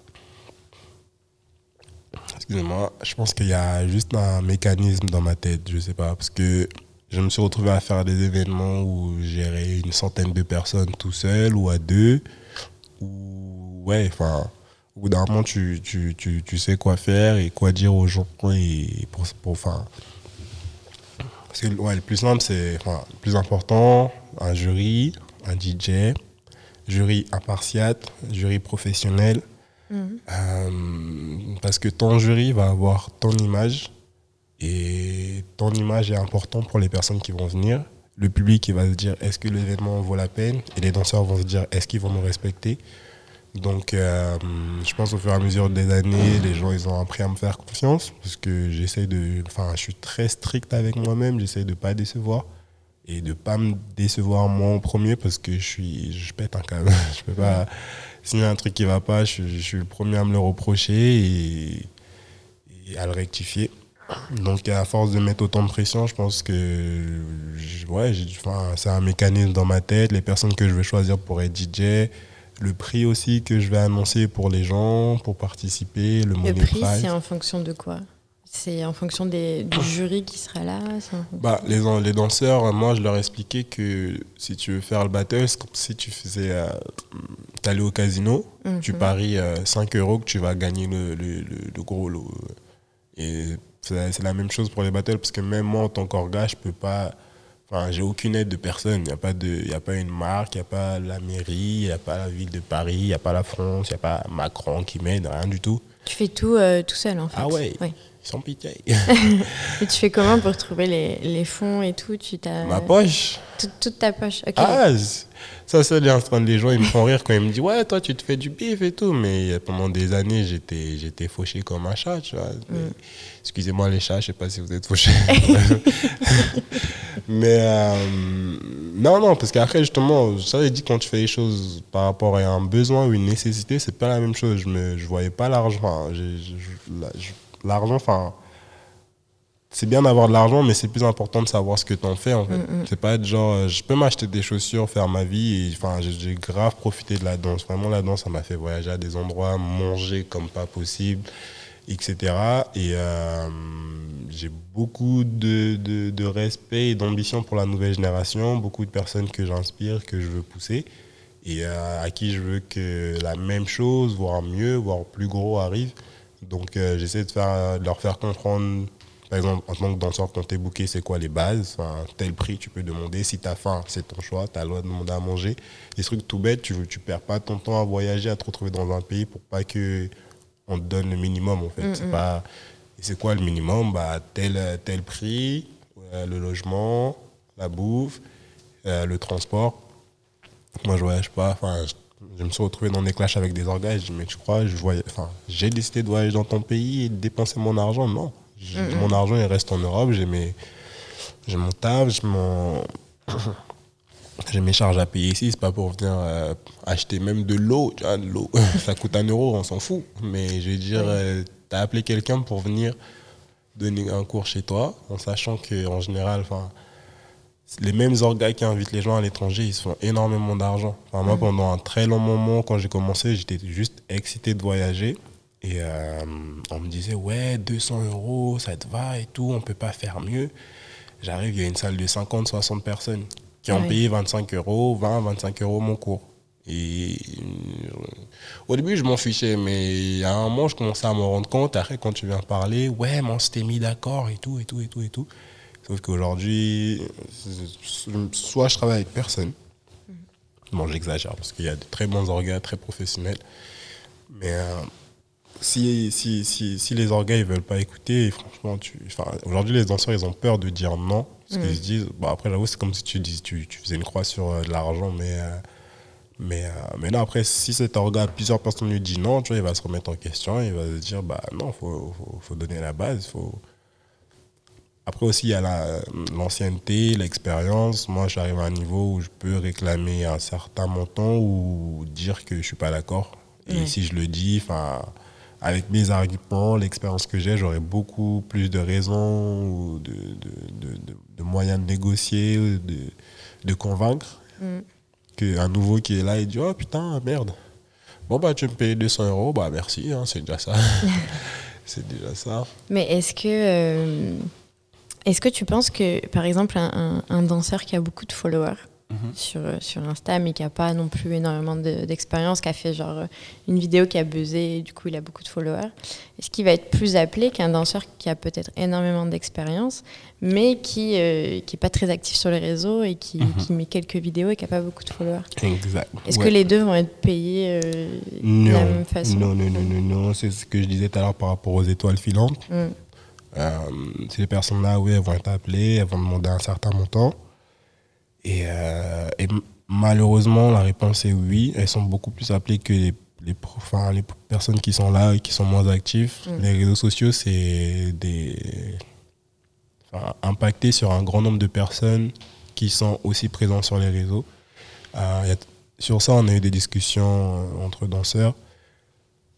Excusez-moi, je pense qu'il y a juste un mécanisme dans ma tête, je sais pas, parce que je me suis retrouvé à faire des événements où gérer une centaine de personnes tout seul ou à deux, ou ouais, enfin, au bout d'un moment, tu, tu, tu, tu sais quoi faire et quoi dire aux gens pour, pour parce que ouais, le plus simple, c'est, le plus important, un jury, un DJ, jury impartial, jury professionnel, Euh, parce que ton jury va avoir ton image et ton image est important pour les personnes qui vont venir. Le public il va se dire est-ce que l'événement vaut la peine? Et les danseurs vont se dire est-ce qu'ils vont me respecter? Donc euh, je pense au fur et à mesure des années, les gens ils ont appris à me faire confiance parce que j'essaie de, enfin je suis très strict avec moi-même, j'essaie de pas décevoir et de pas me décevoir moi en premier parce que je suis, je pète un câble. je peux pas. S'il y a un truc qui va pas, je, je suis le premier à me le reprocher et, et à le rectifier. Donc à force de mettre autant de pression, je pense que ouais, enfin, c'est un mécanisme dans ma tête. Les personnes que je vais choisir pour être DJ, le prix aussi que je vais annoncer pour les gens, pour participer, le Le money prix, c'est en fonction de quoi? C'est en fonction des, du jury qui sera là Bah, les, les danseurs, moi, je leur expliquais que si tu veux faire le battle, c'est comme si tu faisais. Euh, T'allais au casino, Mhm. tu paries euh, 5 euros que tu vas gagner le, le, le, le gros lot. Et c'est la même chose pour les battles, parce que même moi, en tant qu'orga, je peux pas. Enfin, j'ai aucune aide de personne. Il n'y a, pas de- il y a pas une marque, il n'y a pas la mairie, il n'y a pas la ville de Paris, il n'y a pas la France, il n'y a pas Macron qui m'aide, rien du tout. Tu fais tout euh, tout seul en fait. Ah ouais. Ouais. Sans pitié. Et tu fais comment pour trouver les, les fonds et tout? Tu t'as Ma poche. toute, toute ta poche. Ok. Ah, ça, c'est train les gens, ils me font rire quand ils me disent Ouais, toi, tu te fais du bif et tout. Mais pendant des années, j'étais, j'étais fauché comme un chat, tu vois. Mais- Excusez-moi, les chats, je sais pas si vous êtes fauchés. mais euh, non, non, parce qu'après, justement, ça, dit quand tu fais les choses par rapport à un besoin ou une nécessité, c'est pas la même chose. Je ne je voyais pas l'argent. Je- je- l'argent, enfin c'est bien d'avoir de l'argent, mais c'est plus important de savoir ce que tu en fais. En fait. Mm, C'est pas être genre, euh, je peux m'acheter des chaussures, faire ma vie. et, Enfin, j'ai- j'ai grave profité de la danse. Vraiment, la danse, ça m'a fait voyager à des endroits, manger comme pas possible, etc. Et euh, j'ai beaucoup de, de, de respect et d'ambition pour la nouvelle génération. Beaucoup de personnes que j'inspire, que je veux pousser. Et euh, à qui je veux que la même chose, voire mieux, voire plus gros arrive. Donc euh, j'essaie de, faire, de leur faire comprendre, par exemple, en tant que danseur, quand tu es booké, c'est quoi les bases? Enfin, Tel prix, tu peux demander. Si tu as faim, c'est ton choix, tu as le droit de demander à manger. Des trucs tout bêtes, tu ne tu perds pas ton temps à voyager, à te retrouver dans un pays pour pas que on te donne le minimum en fait. C'est pas et c'est quoi le minimum? Bah, tel, tel prix, euh, le logement, la bouffe, euh, le transport. Moi, je voyage pas. Enfin, je, je me suis retrouvé dans des clashs avec des organes. Je dis, mais tu crois, je voyage, enfin, j'ai décidé de voyager dans ton pays et de dépenser mon argent? Non. Mon argent, il reste en Europe. J'ai mes, j'ai mon taf, j'ai mon, j'ai mes charges à payer ici. C'est pas pour venir euh, acheter même de l'eau. Tu vois, de l'eau, ça coûte un euro, on s'en fout. Mais je veux dire, tu as appelé quelqu'un pour venir donner un cours chez toi, en sachant que en général, enfin les mêmes orgas qui invitent les gens à l'étranger, ils se font énormément d'argent. Enfin, moi, pendant un très long moment, quand j'ai commencé, j'étais juste excité de voyager. Et euh, on me disait, ouais, 200 euros, ça te va et tout, on peut pas faire mieux. J'arrive, il y a une salle de 50, 60 personnes qui ont Ouais. payé 25 euros, 20, 25 euros mon cours. Et euh, au début, je m'en fichais, mais à un moment, je commençais à me rendre compte. Après, quand tu viens parler, ouais, mais on s'était mis d'accord et tout, et tout, et tout, et tout. Sauf qu'aujourd'hui, c'est- soit je travaille avec personne. Bon, j'exagère parce qu'il y a de très bons organes, très professionnels. Mais euh, si, si, si, si les organes ne veulent pas écouter, franchement, tu, aujourd'hui, les danseurs, ils ont peur de dire non. Parce qu'ils se disent, bon, après, j'avoue, c'est comme si tu, dis, tu, tu faisais une croix sur euh, de l'argent, mais. euh, mais, euh, mais là, après, si cet organe, plusieurs personnes lui disent non, tu vois, il va se remettre en question, il va se dire, bah non, il faut, faut, faut donner la base. Faut... Après aussi, il y a la- l'ancienneté, l'expérience. Moi, j'arrive à un niveau où je peux réclamer un certain montant ou dire que je suis pas d'accord. Et si je le dis, avec mes arguments, l'expérience que j'ai, j'aurai beaucoup plus de raisons ou de, de, de, de- de moyens de négocier, de, de convaincre qu'un nouveau qui est là et dit Oh putain, merde. Bon, bah, tu me payes 200 euros, bah merci, hein, c'est déjà ça. c'est déjà ça. Mais est-ce que, euh, est-ce que tu penses que, par exemple, un, un- un danseur qui a beaucoup de followers sur, euh, sur Insta, mais qui n'a pas non plus énormément de- d'expérience, qui a fait genre euh, une vidéo qui a buzzé, et du coup il a beaucoup de followers, est-ce qu'il va être plus appelé qu'un danseur qui a peut-être énormément d'expérience, mais qui n'est pas très actif sur les réseaux et qui, qui met quelques vidéos et qui n'a pas beaucoup de followers? Exact. Est-ce Ouais. que les deux vont être payés euh, de la même façon? Non, non, non, non, non. C'est ce que je disais tout à l'heure par rapport aux étoiles filantes. Mm. Euh, ces personnes-là, oui, elles vont être appelées, elles vont demander un certain montant. Et, euh, et malheureusement, la réponse est oui. Elles sont beaucoup plus appelées que les, les, pro- enfin, les personnes qui sont là et qui sont moins actives. Mm. Les réseaux sociaux, c'est des. Enfin, impacté sur un grand nombre de personnes qui sont aussi présentes sur les réseaux. Euh, il y a- sur ça, on a eu des discussions entre danseurs.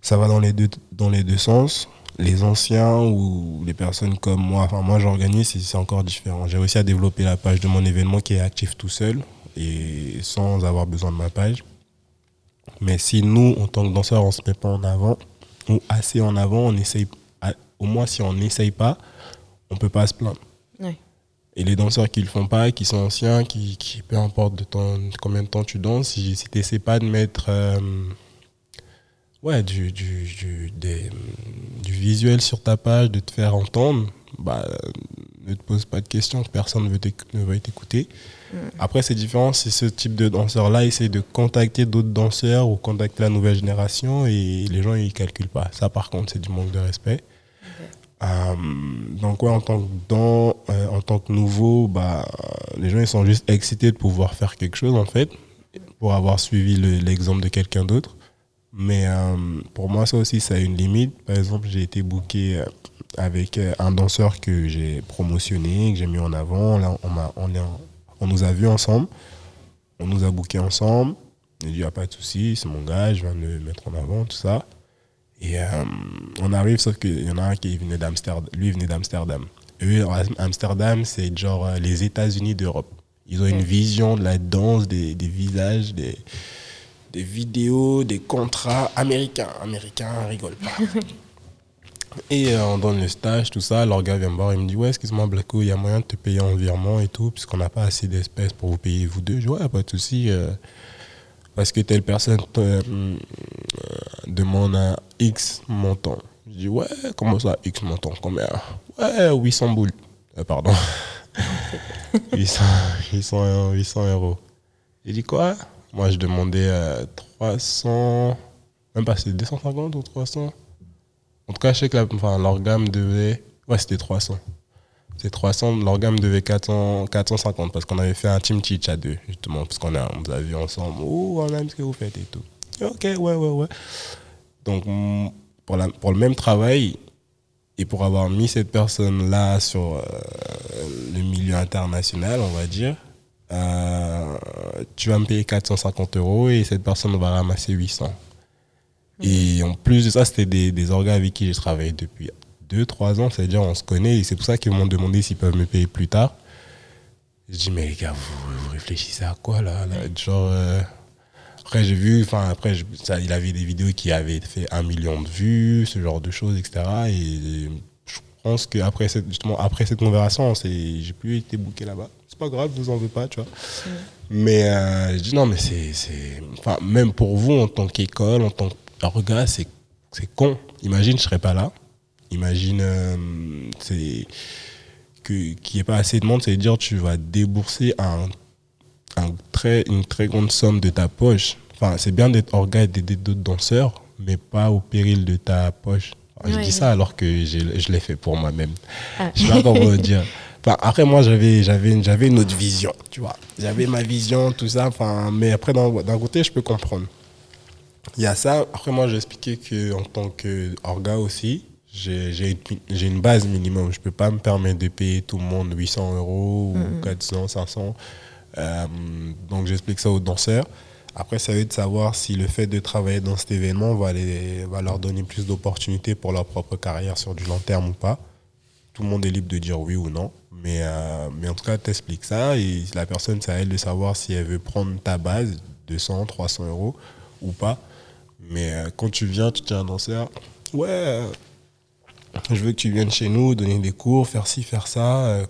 Ça va dans les deux, dans les deux sens. Les anciens ou les personnes comme moi, enfin moi j'organise, c'est- c'est encore différent. J'ai réussi à développer la page de mon événement qui est actif tout seul et sans avoir besoin de ma page. Mais si nous, en tant que danseurs, on ne se met pas en avant, ou assez en avant, on essaye, au moins si on n'essaye pas, on ne peut pas se plaindre. Ouais. Et les danseurs qui le font pas, qui sont anciens, qui, qui peu importe de temps, combien de temps tu danses, si, si tu n'essaies pas de mettre euh, ouais, du, du, du, des- du visuel sur ta page, de te faire entendre, bah, ne te pose pas de questions, personne ne veut t'écouter. Après, c'est différent si ce type de danseur-là essaie de contacter d'autres danseurs ou contacter la nouvelle génération et les gens, ils calculent pas. Ça, par contre, c'est du manque de respect. Euh, donc ouais, en tant que dans, euh, en tant que nouveau, bah, les gens ils sont juste excités de pouvoir faire quelque chose en fait, pour avoir suivi le- l'exemple de quelqu'un d'autre. Mais euh, pour moi, ça aussi, ça a une limite. Par exemple, j'ai été booké euh, avec euh, un danseur que j'ai promotionné, que j'ai mis en avant. Là, on, m'a- on, en- on nous a vus ensemble, on nous a booké ensemble. Il dit, a pas de souci, c'est mon gars, je viens de le mettre en avant, tout ça. Et euh, on arrive, sauf qu'il y en a un qui venait d'Amsterdam. Lui, il venait d'Amsterdam. Eux, Amsterdam, c'est genre les États-Unis d'Europe. Ils ont une vision de la danse, des, des visages, des, des vidéos, des contrats américains. Américains, rigole pas. Et euh, on donne le stage, tout ça. Alors, gars vient me voir, il me dit Ouais, excuse-moi, Blacko, il y a moyen de te payer en virement et tout, puisqu'on n'a pas assez d'espèces pour vous payer vous deux. Je Ouais, pas de souci. euh, parce que telle personne euh, demande un X montant. Je dis Ouais, comment ça, X montant Combien? Ouais, 800 boules. Pardon. 800, 800, 800 euros. J'ai dit Quoi? Moi, je demandais euh, 300. Même pas, c'est 250 ou 300 en tout cas, je sais que enfin, leur gamme devait. Ouais, c'était 300. C'est 300, leur gamme devait 400, 450 parce qu'on avait fait un team teach à deux, justement, parce qu'on a, a vu ensemble. Oh, on aime ce que vous faites et tout. Ok, ouais, ouais, ouais. Donc, pour, pour le même travail et pour avoir mis cette personne-là sur euh, le milieu international, on va dire, euh, tu vas me payer 450 euros et cette personne va ramasser 800. Et en plus de ça, c'était des, des organes avec qui j'ai travaillé depuis 2-3 ans. C'est-à-dire, on se connaît et c'est pour ça qu'ils m'ont demandé s'ils peuvent me payer plus tard. Je dis, mais les gars, vous, vous réfléchissez à quoi là, là? Genre, euh, après, j'ai vu, enfin, après, je- ça, il avait des vidéos qui avaient fait un million de vues, ce genre de choses, etc. Et pense qu'après cette, justement, après cette conversation, c'est- j'ai plus été booké là-bas. C'est pas grave, je vous en veux pas, tu vois. Mais euh, je dis non, mais c'est. c'est- Enfin, même pour vous, en tant qu'école, en tant qu'orga, c'est c'est con. Imagine, je serais pas là. Imagine, euh, c'est que qu'il n'y ait pas assez de monde, c'est dire tu vas débourser un, un très, une très grande somme de ta poche. Enfin, c'est bien d'être orga et d'aider d'autres danseurs, mais pas au péril de ta poche. Je dis ça alors que je l'ai fait pour moi-même. Ah. Je sais pas comment dire. Enfin, après, moi, j'avais, j'avais, j'avais une autre vision, tu vois. J'avais ma vision, tout ça. Enfin, mais après, d'un, côté, je peux comprendre. Il y a ça. Après, moi, j'ai expliqué qu'en tant qu'orga aussi, j'ai, j'ai, une, une base minimum. Je peux pas me permettre de payer tout le monde 800 euros ou 400, 500. Euh, donc, j'explique ça aux danseurs. Après, ça veut de savoir si le fait de travailler dans cet événement va, les, va leur donner plus d'opportunités pour leur propre carrière sur du long terme ou pas tout le monde est libre de dire oui ou non. Mais, euh, mais en tout cas, t'expliques ça et la personne, c'est à elle de savoir si elle veut prendre ta base, 200, 300 euros ou pas. Mais euh, quand tu viens, tu tiens un danseur, ouais, euh, je veux que tu viennes chez nous, donner des cours, faire ci, faire ça.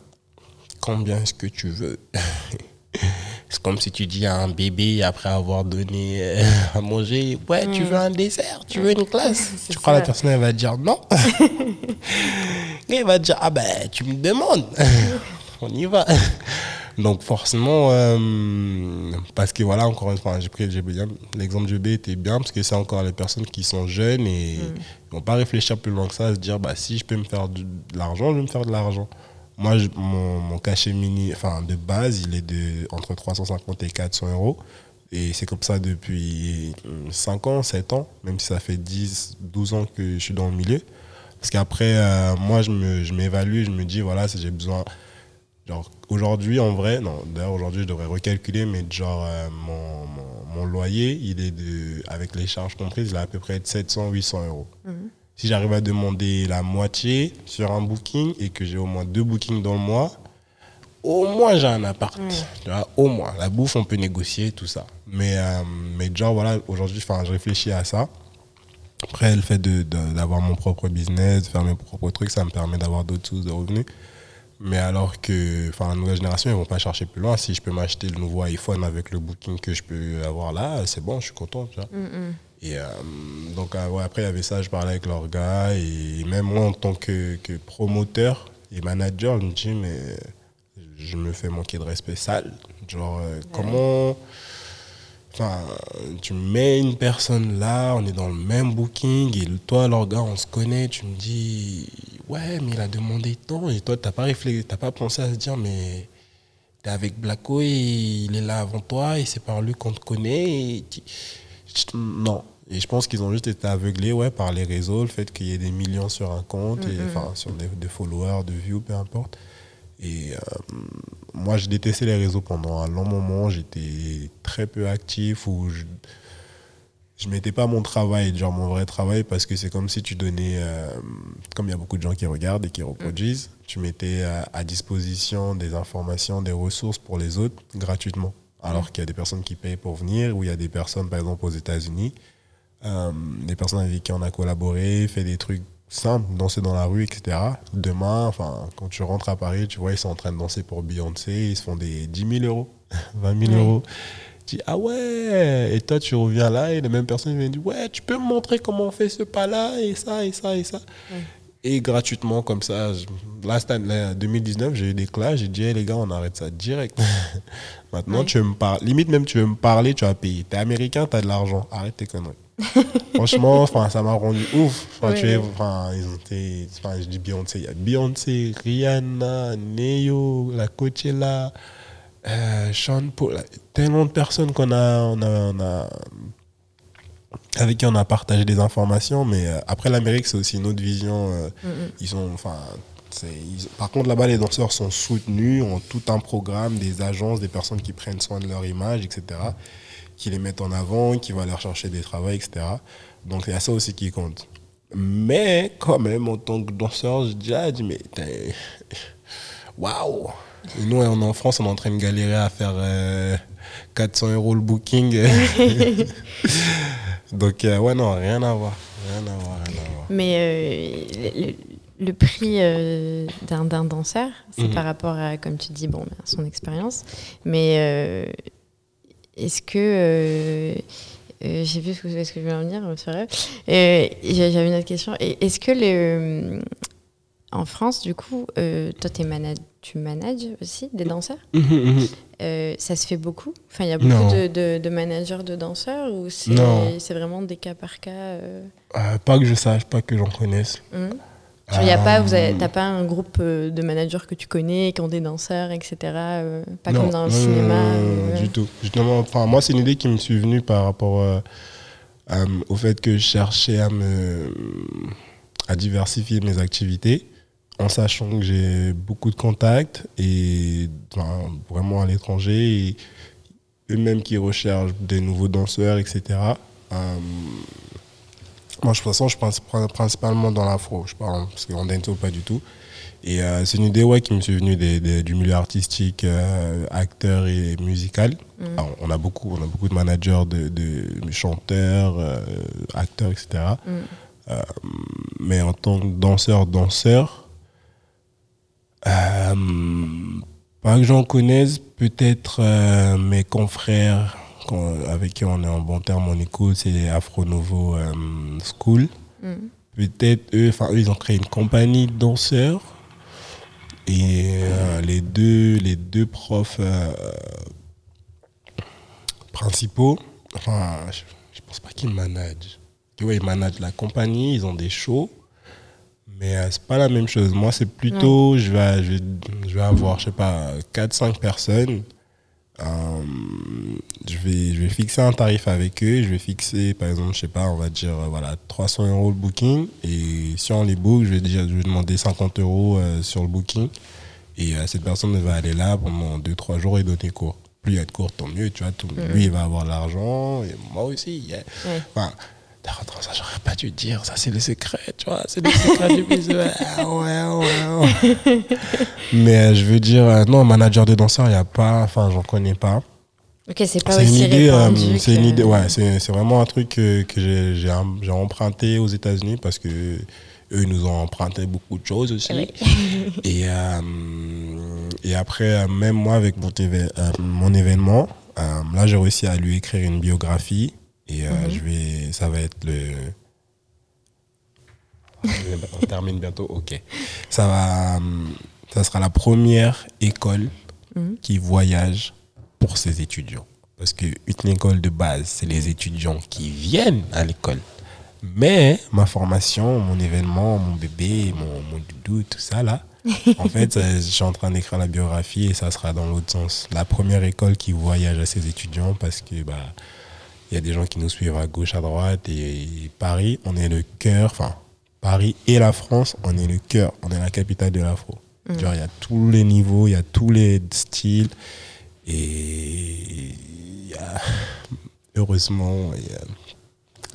combien est-ce que tu veux C'est comme si tu dis à un bébé, après avoir donné euh, à manger, ouais, tu veux un dessert, tu veux une classe. Tu crois ça. la personne, elle va dire non Et il va dire, ah ben, tu me demandes. On y va. Donc forcément, euh, parce que voilà, encore une fois, j'ai pris j'ai bien- l'exemple du B était bien, parce que c'est encore les personnes qui sont jeunes et ils vont pas réfléchir plus loin que ça, se dire, bah, si je peux me faire de l'argent, je vais me faire de l'argent. Moi, mon, cachet mini, enfin, de base, il est de entre 350 et 400 euros. Et c'est comme ça depuis 5 ans, 7 ans, même si ça fait 10, 12 ans que je suis dans le milieu. Parce qu'après, euh, moi, je me- je m'évalue, je me dis, voilà, si j'ai besoin. Genre, aujourd'hui, en vrai, non, d'ailleurs, aujourd'hui, je devrais recalculer, mais genre, euh, mon, mon, loyer, il est de, avec les charges comprises, il est à peu près de 700, 800 euros. Si j'arrive à demander la moitié sur un booking et que j'ai au moins deux bookings dans le mois, au moins j'ai un appart. Tu vois, au moins. La bouffe, on peut négocier, tout ça. Mais, euh, mais genre, voilà, aujourd'hui, je réfléchis à ça. Après, le fait de- de- d'avoir mon propre business, de faire mes propres trucs, ça me permet d'avoir d'autres sources de revenus. Mais alors que la nouvelle génération, ils ne vont pas chercher plus loin. Si je peux m'acheter le nouveau iPhone avec le booking que je peux avoir là, c'est bon, je suis content. Tu vois. Et euh, donc, euh, ouais, après, il y avait ça, je parlais avec leur gars. Et même moi, en tant que, que promoteur et manager, je me dis, mais je me fais manquer de respect sale. Genre, euh, comment. Enfin, tu mets une personne là, on est dans le même booking, et toi, leur gars, on se connaît, tu me dis, ouais, mais il a demandé tant, et toi, t'as pas réfléchi, t'as pas pensé à se dire, mais t'es avec Blacko et il est là avant toi, et c'est par lui qu'on te connaît, et non. Et je pense qu'ils ont juste été aveuglés, ouais, par les réseaux, le fait qu'il y ait des millions sur un compte, et, enfin, sur des, des followers, de views, peu importe. Et euh, moi, je détestais les réseaux pendant un long moment. J'étais très peu actif ou je, je mettais pas mon travail, genre mon vrai travail, parce que c'est comme si tu donnais, euh, comme il y a beaucoup de gens qui regardent et qui reproduisent, tu mettais à, à disposition des informations, des ressources pour les autres gratuitement. Alors qu'il y a des personnes qui payent pour venir, ou il y a des personnes, par exemple, aux États-Unis, euh, des personnes avec qui on a collaboré, fait des trucs simples, danser dans la rue, etc. Demain, enfin, quand tu rentres à Paris, tu vois, ils sont en train de danser pour Beyoncé, ils se font des 10 000 euros, 20 000 Ouais. euros. Tu dis, ah ouais, et toi, tu reviens là, et les mêmes personnes viennent dire, ouais, tu peux me montrer comment on fait ce pas-là, et ça, et ça, et ça. Et gratuitement, comme ça, cette année, là, 2019, j'ai eu des classes, j'ai dit, Hey, les gars, on arrête ça direct. Maintenant, Ouais. tu veux me parler, limite même, tu veux me parler, tu vas payer. T'es américain, t'as de l'argent, arrête tes conneries. Franchement, ça m'a rendu ouf. Enfin, tu es, oui. enfin, ils ont été, enfin, je dis Beyoncé, il y a Beyoncé, Rihanna, Neo, la Coachella, euh, Sean Paul, tellement de personnes qu'on a, on a, on a, avec qui on a partagé des informations, mais euh, après l'Amérique, c'est aussi une autre vision. euh, Ils enfin, ils- par contre, là-bas, les danseurs sont soutenus, ont tout un programme, des agences, des personnes qui prennent soin de leur image, etc., qui les mettent en avant, qui vont aller chercher des travaux, etc. Donc, il y a ça aussi qui compte. Mais, quand même, en tant que danseur, je dis, ah, dis mais waouh! Nous, on est en France, on est en train de galérer à faire euh, 400 euros le booking. Donc, euh, ouais, non, rien à voir. Rien à voir, rien à voir. Mais euh, le, prix euh, d'un danseur, c'est Mhm. par rapport à, comme tu dis, bon, ben, son expérience. Mais est-ce que. euh, euh, J'ai vu ce que, ce que je voulais en venir, c'est vrai. Euh, J'avais une autre question. Est-ce que le, en France, du coup, euh, toi, tu manages aussi des danseurs? Euh, Ça se fait beaucoup? Enfin, il y a beaucoup de, de- de managers de danseurs ou c'est vraiment des cas par cas euh, pas que je sache, pas que j'en connaisse. y a pas, avez- un groupe de managers que tu connais, qui ont des danseurs, etc. pas non, comme dans le cinéma. non, Du tout. Justement, enfin, moi, c'est une idée qui me suis venue par rapport au fait que je cherchais à me à diversifier mes activités en sachant que j'ai beaucoup de contacts et enfin, vraiment à l'étranger et eux-mêmes qui recherchent des nouveaux danseurs, etc. Euh, moi, de toute façon, je pense prin- principalement dans l'afro, je parle, parce qu'en dancehall, pas du tout. Et euh, c'est une idée ouais, qui me suis venue des- des- du milieu artistique, euh, acteur et musical. Alors, on, a beaucoup, on a beaucoup de managers, de, de chanteurs, euh, acteurs, etc. Mm. Mais en tant que danseur, danseur, pas que j'en connaisse, peut-être euh, mes confrères avec qui on est en bon terme en école, c'est Afro Novo euh, School. Mm. Peut-être eux, enfin eux, ils ont créé une compagnie de danseurs. Et euh, les deux, les deux profs euh, principaux, enfin, je, je pense pas qu'ils managent. Ouais, ils managent la compagnie, ils ont des shows, mais euh, c'est pas la même chose. Moi, c'est plutôt, je, vais, je, vais, je vais avoir, je sais pas, 4-5 personnes. Euh, je, vais, je vais fixer un tarif avec eux. Je vais fixer, par exemple, je sais pas, on va dire, euh, voilà, 300 euros le booking. Et si on les book, je vais, déjà, je vais demander 50 euros euh, sur le booking. Et cette personne va aller là pendant 2-3 jours et donner cours. Plus il y a de cours, tant mieux. Tu vois, tout, Lui, il va avoir l'argent. Et moi aussi. yeah. Ouais. Enfin, j'aurais pas dû dire. Ça, c'est le secret, tu vois. C'est le secret du business. Ah ouais, ouais, ouais. Mais euh, je veux dire, euh, non, manager de danseur, il n'y a pas. Enfin, j'en connais pas. Ok, c'est pas C'est une aussi idée, euh, répandu. c'est une que- idée, ouais, c'est c'est vraiment un truc que, que j'ai- j'ai am- j'ai emprunté aux États-Unis parce que eux ils nous ont emprunté beaucoup de choses aussi. Ouais. Et, euh, et après, euh, même moi, avec mon, euh, événement, euh, là, j'ai réussi à lui écrire une biographie. Et euh, je vais, ça va être le. On termine bientôt, ok. Ça, va, euh, ça sera la première école Mhm. qui voyage pour ses étudiants. Parce qu'une école de base, c'est les étudiants qui viennent à l'école. Mais ma formation, mon événement, mon bébé, mon, mon doudou, tout ça là, en fait, euh, je suis en train d'écrire la biographie et ça sera dans l'autre sens. La première école qui voyage à ses étudiants parce que bah il y a des gens qui nous suivent à gauche, à droite et Paris, on est le cœur, enfin Paris et la France, on est le cœur, on est la capitale de l'afro. Genre il y a tous les niveaux, il y a tous les styles et il y a heureusement il y a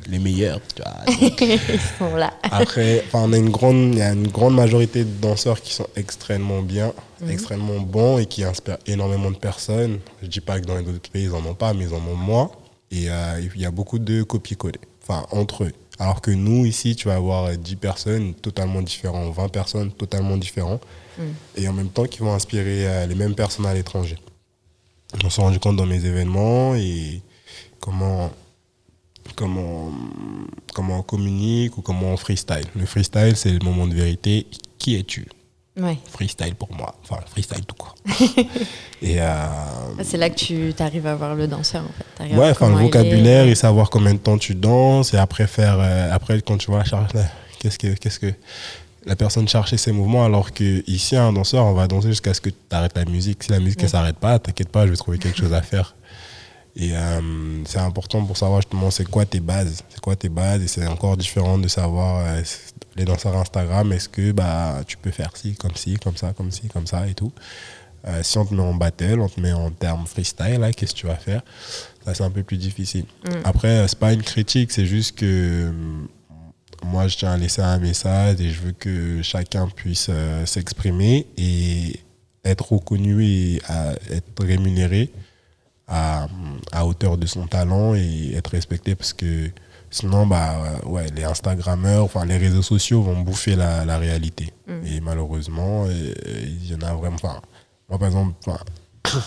les meilleurs, tu vois. Ils sont là. Après, enfin, on a une grande, il y a une grande majorité de danseurs qui sont extrêmement bien, extrêmement bons et qui inspirent énormément de personnes. Je dis pas que dans les autres pays ils en ont pas, mais ils en ont moins. Et euh, il y a beaucoup de copier-coller, enfin entre eux. Alors que nous ici, tu vas avoir 10 personnes totalement différentes, 20 personnes totalement différentes, et en même temps qui vont inspirer euh, les mêmes personnes à l'étranger. On s'est rendu compte dans mes événements et comment comment, comment on communique ou comment on freestyle. Le freestyle, c'est le moment de vérité. Qui es-tu? Ouais. Freestyle pour moi. Enfin, freestyle tout court. et euh, Ah, C'est là que tu arrives à voir le danseur, en fait. Ouais, enfin, le est. vocabulaire et savoir combien de temps tu danses et après faire, euh, après quand tu vois la charge, qu'est-ce que, qu'est-ce que la personne chercher ses mouvements alors que ici un danseur on va danser jusqu'à ce que tu arrêtes la musique. Si la musique ne Ouais. s'arrête pas, t'inquiète pas, je vais trouver quelque chose à faire. Et euh, c'est important pour savoir justement c'est quoi tes bases? C'est quoi tes bases? Et c'est encore différent de savoir euh, les danseurs Instagram, est-ce que bah, tu peux faire ci, comme ci, comme ça, comme ci, comme ça et tout. Euh, si on te met en battle, on te met en termes freestyle, là, qu'est-ce que tu vas faire? Là, c'est un peu plus difficile. Après, euh, c'est pas une critique, c'est juste que euh, moi, je tiens à laisser un message et je veux que chacun puisse euh, s'exprimer et être reconnu et à- être rémunéré à, à hauteur de son talent et être respecté parce que sinon, bah, ouais, les Instagrammeurs, enfin, les réseaux sociaux vont bouffer la, la réalité. Et malheureusement, il y en a vraiment. Enfin, moi, par exemple, enfin,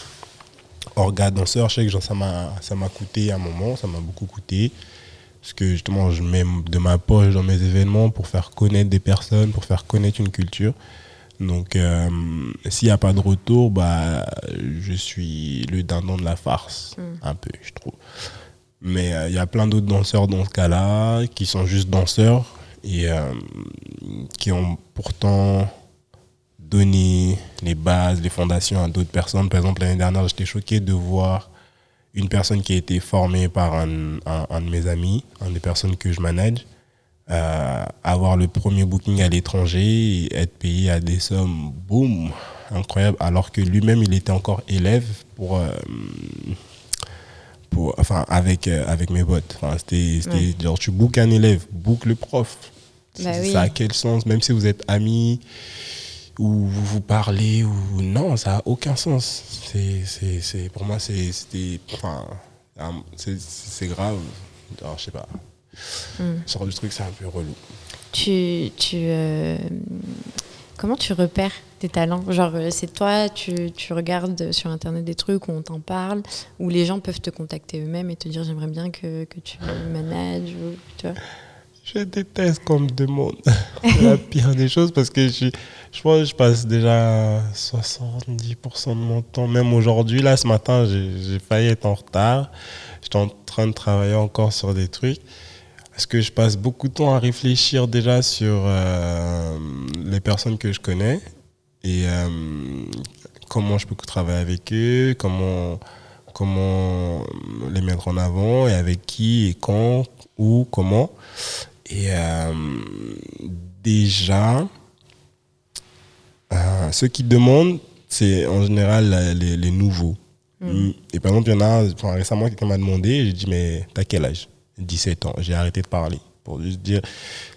orga danseur, je sais que genre, ça m'a ça m'a coûté un moment, ça m'a beaucoup coûté. Parce que justement, je mets de ma poche dans mes événements pour faire connaître des personnes, pour faire connaître une culture. Donc, euh, s'il n'y a pas de retour, bah, je suis le dindon de la farce, un peu, je trouve. Mais euh, il y a plein d'autres danseurs dans ce cas-là, qui sont juste danseurs et euh, qui ont pourtant donné les bases, les fondations à d'autres personnes. Par exemple, l'année dernière, j'étais choqué de voir une personne qui a été formée par un, de mes amis, une des personnes que je manage, euh, avoir le premier booking à l'étranger et être payé à des sommes, boum, incroyable, alors que lui-même, il était encore élève pour... enfin, avec, euh, avec mes potes. Enfin, c'était, Ouais. genre, tu bookes un élève, book le prof. Bah oui. Ça a quel sens? Même si vous êtes amis ou vous vous parlez ou non, ça a aucun sens. C'est, c'est, c'est, pour moi, c'est, c'était, enfin, c'est, grave. Alors, je sais pas. Genre de truc, c'est un peu relou. Tu, tu, euh, comment tu repères tes talents? Genre, euh, c'est toi, tu, tu regardes sur Internet des trucs où on t'en parle, où les gens peuvent te contacter eux-mêmes et te dire j'aimerais bien que, que tu manages, ou, tu. Je déteste qu'on me demande la pire des choses parce que je, je pense que je passe déjà 70% de mon temps. Même aujourd'hui, là, ce matin, j'ai failli être en retard. J'étais en train de travailler encore sur des trucs. Parce que je passe beaucoup de temps à réfléchir déjà sur euh, les personnes que je connais et euh, comment je peux travailler avec eux, comment, comment les mettre en avant et avec qui et quand, où, comment? Et euh, déjà, ceux qui demandent, c'est en général les, les nouveaux. Et par exemple, il y en a, récemment, quelqu'un m'a demandé, j'ai dit, mais t'as quel âge? 17 ans. J'ai arrêté de parler. Pour juste dire,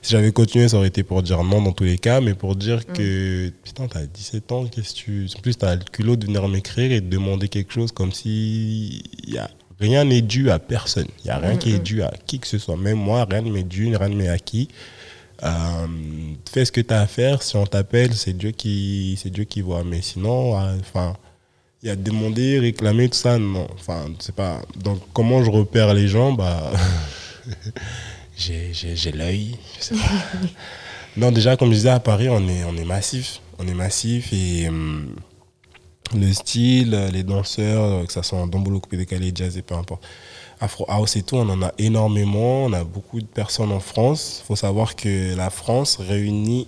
si j'avais continué, ça aurait été pour dire non dans tous les cas, mais pour dire que, putain, t'as 17 ans, qu'est-ce que tu. En plus, t'as le culot de venir m'écrire et de demander quelque chose comme si y a, rien n'est dû à personne. Il n'y a rien qui est dû à qui que ce soit. Même moi, rien ne m'est dû, rien ne m'est acquis. Euh, fais ce que tu as à faire. Si on t'appelle, c'est Dieu qui, c'est Dieu qui voit. Mais sinon, euh, enfin, y a demander, réclamer, tout ça, non. Enfin, c'est pas. Donc, comment je repère les gens Bah, j'ai, l'œil. je sais pas. non, déjà, comme je disais, à Paris, on est, on est massif. On est massif et hum, le style, les danseurs, que ça soit en dombolo, coupé décalé, jazz et peu importe. Afro House et tout, on en a énormément. On a beaucoup de personnes en France. Il faut savoir que la France réunit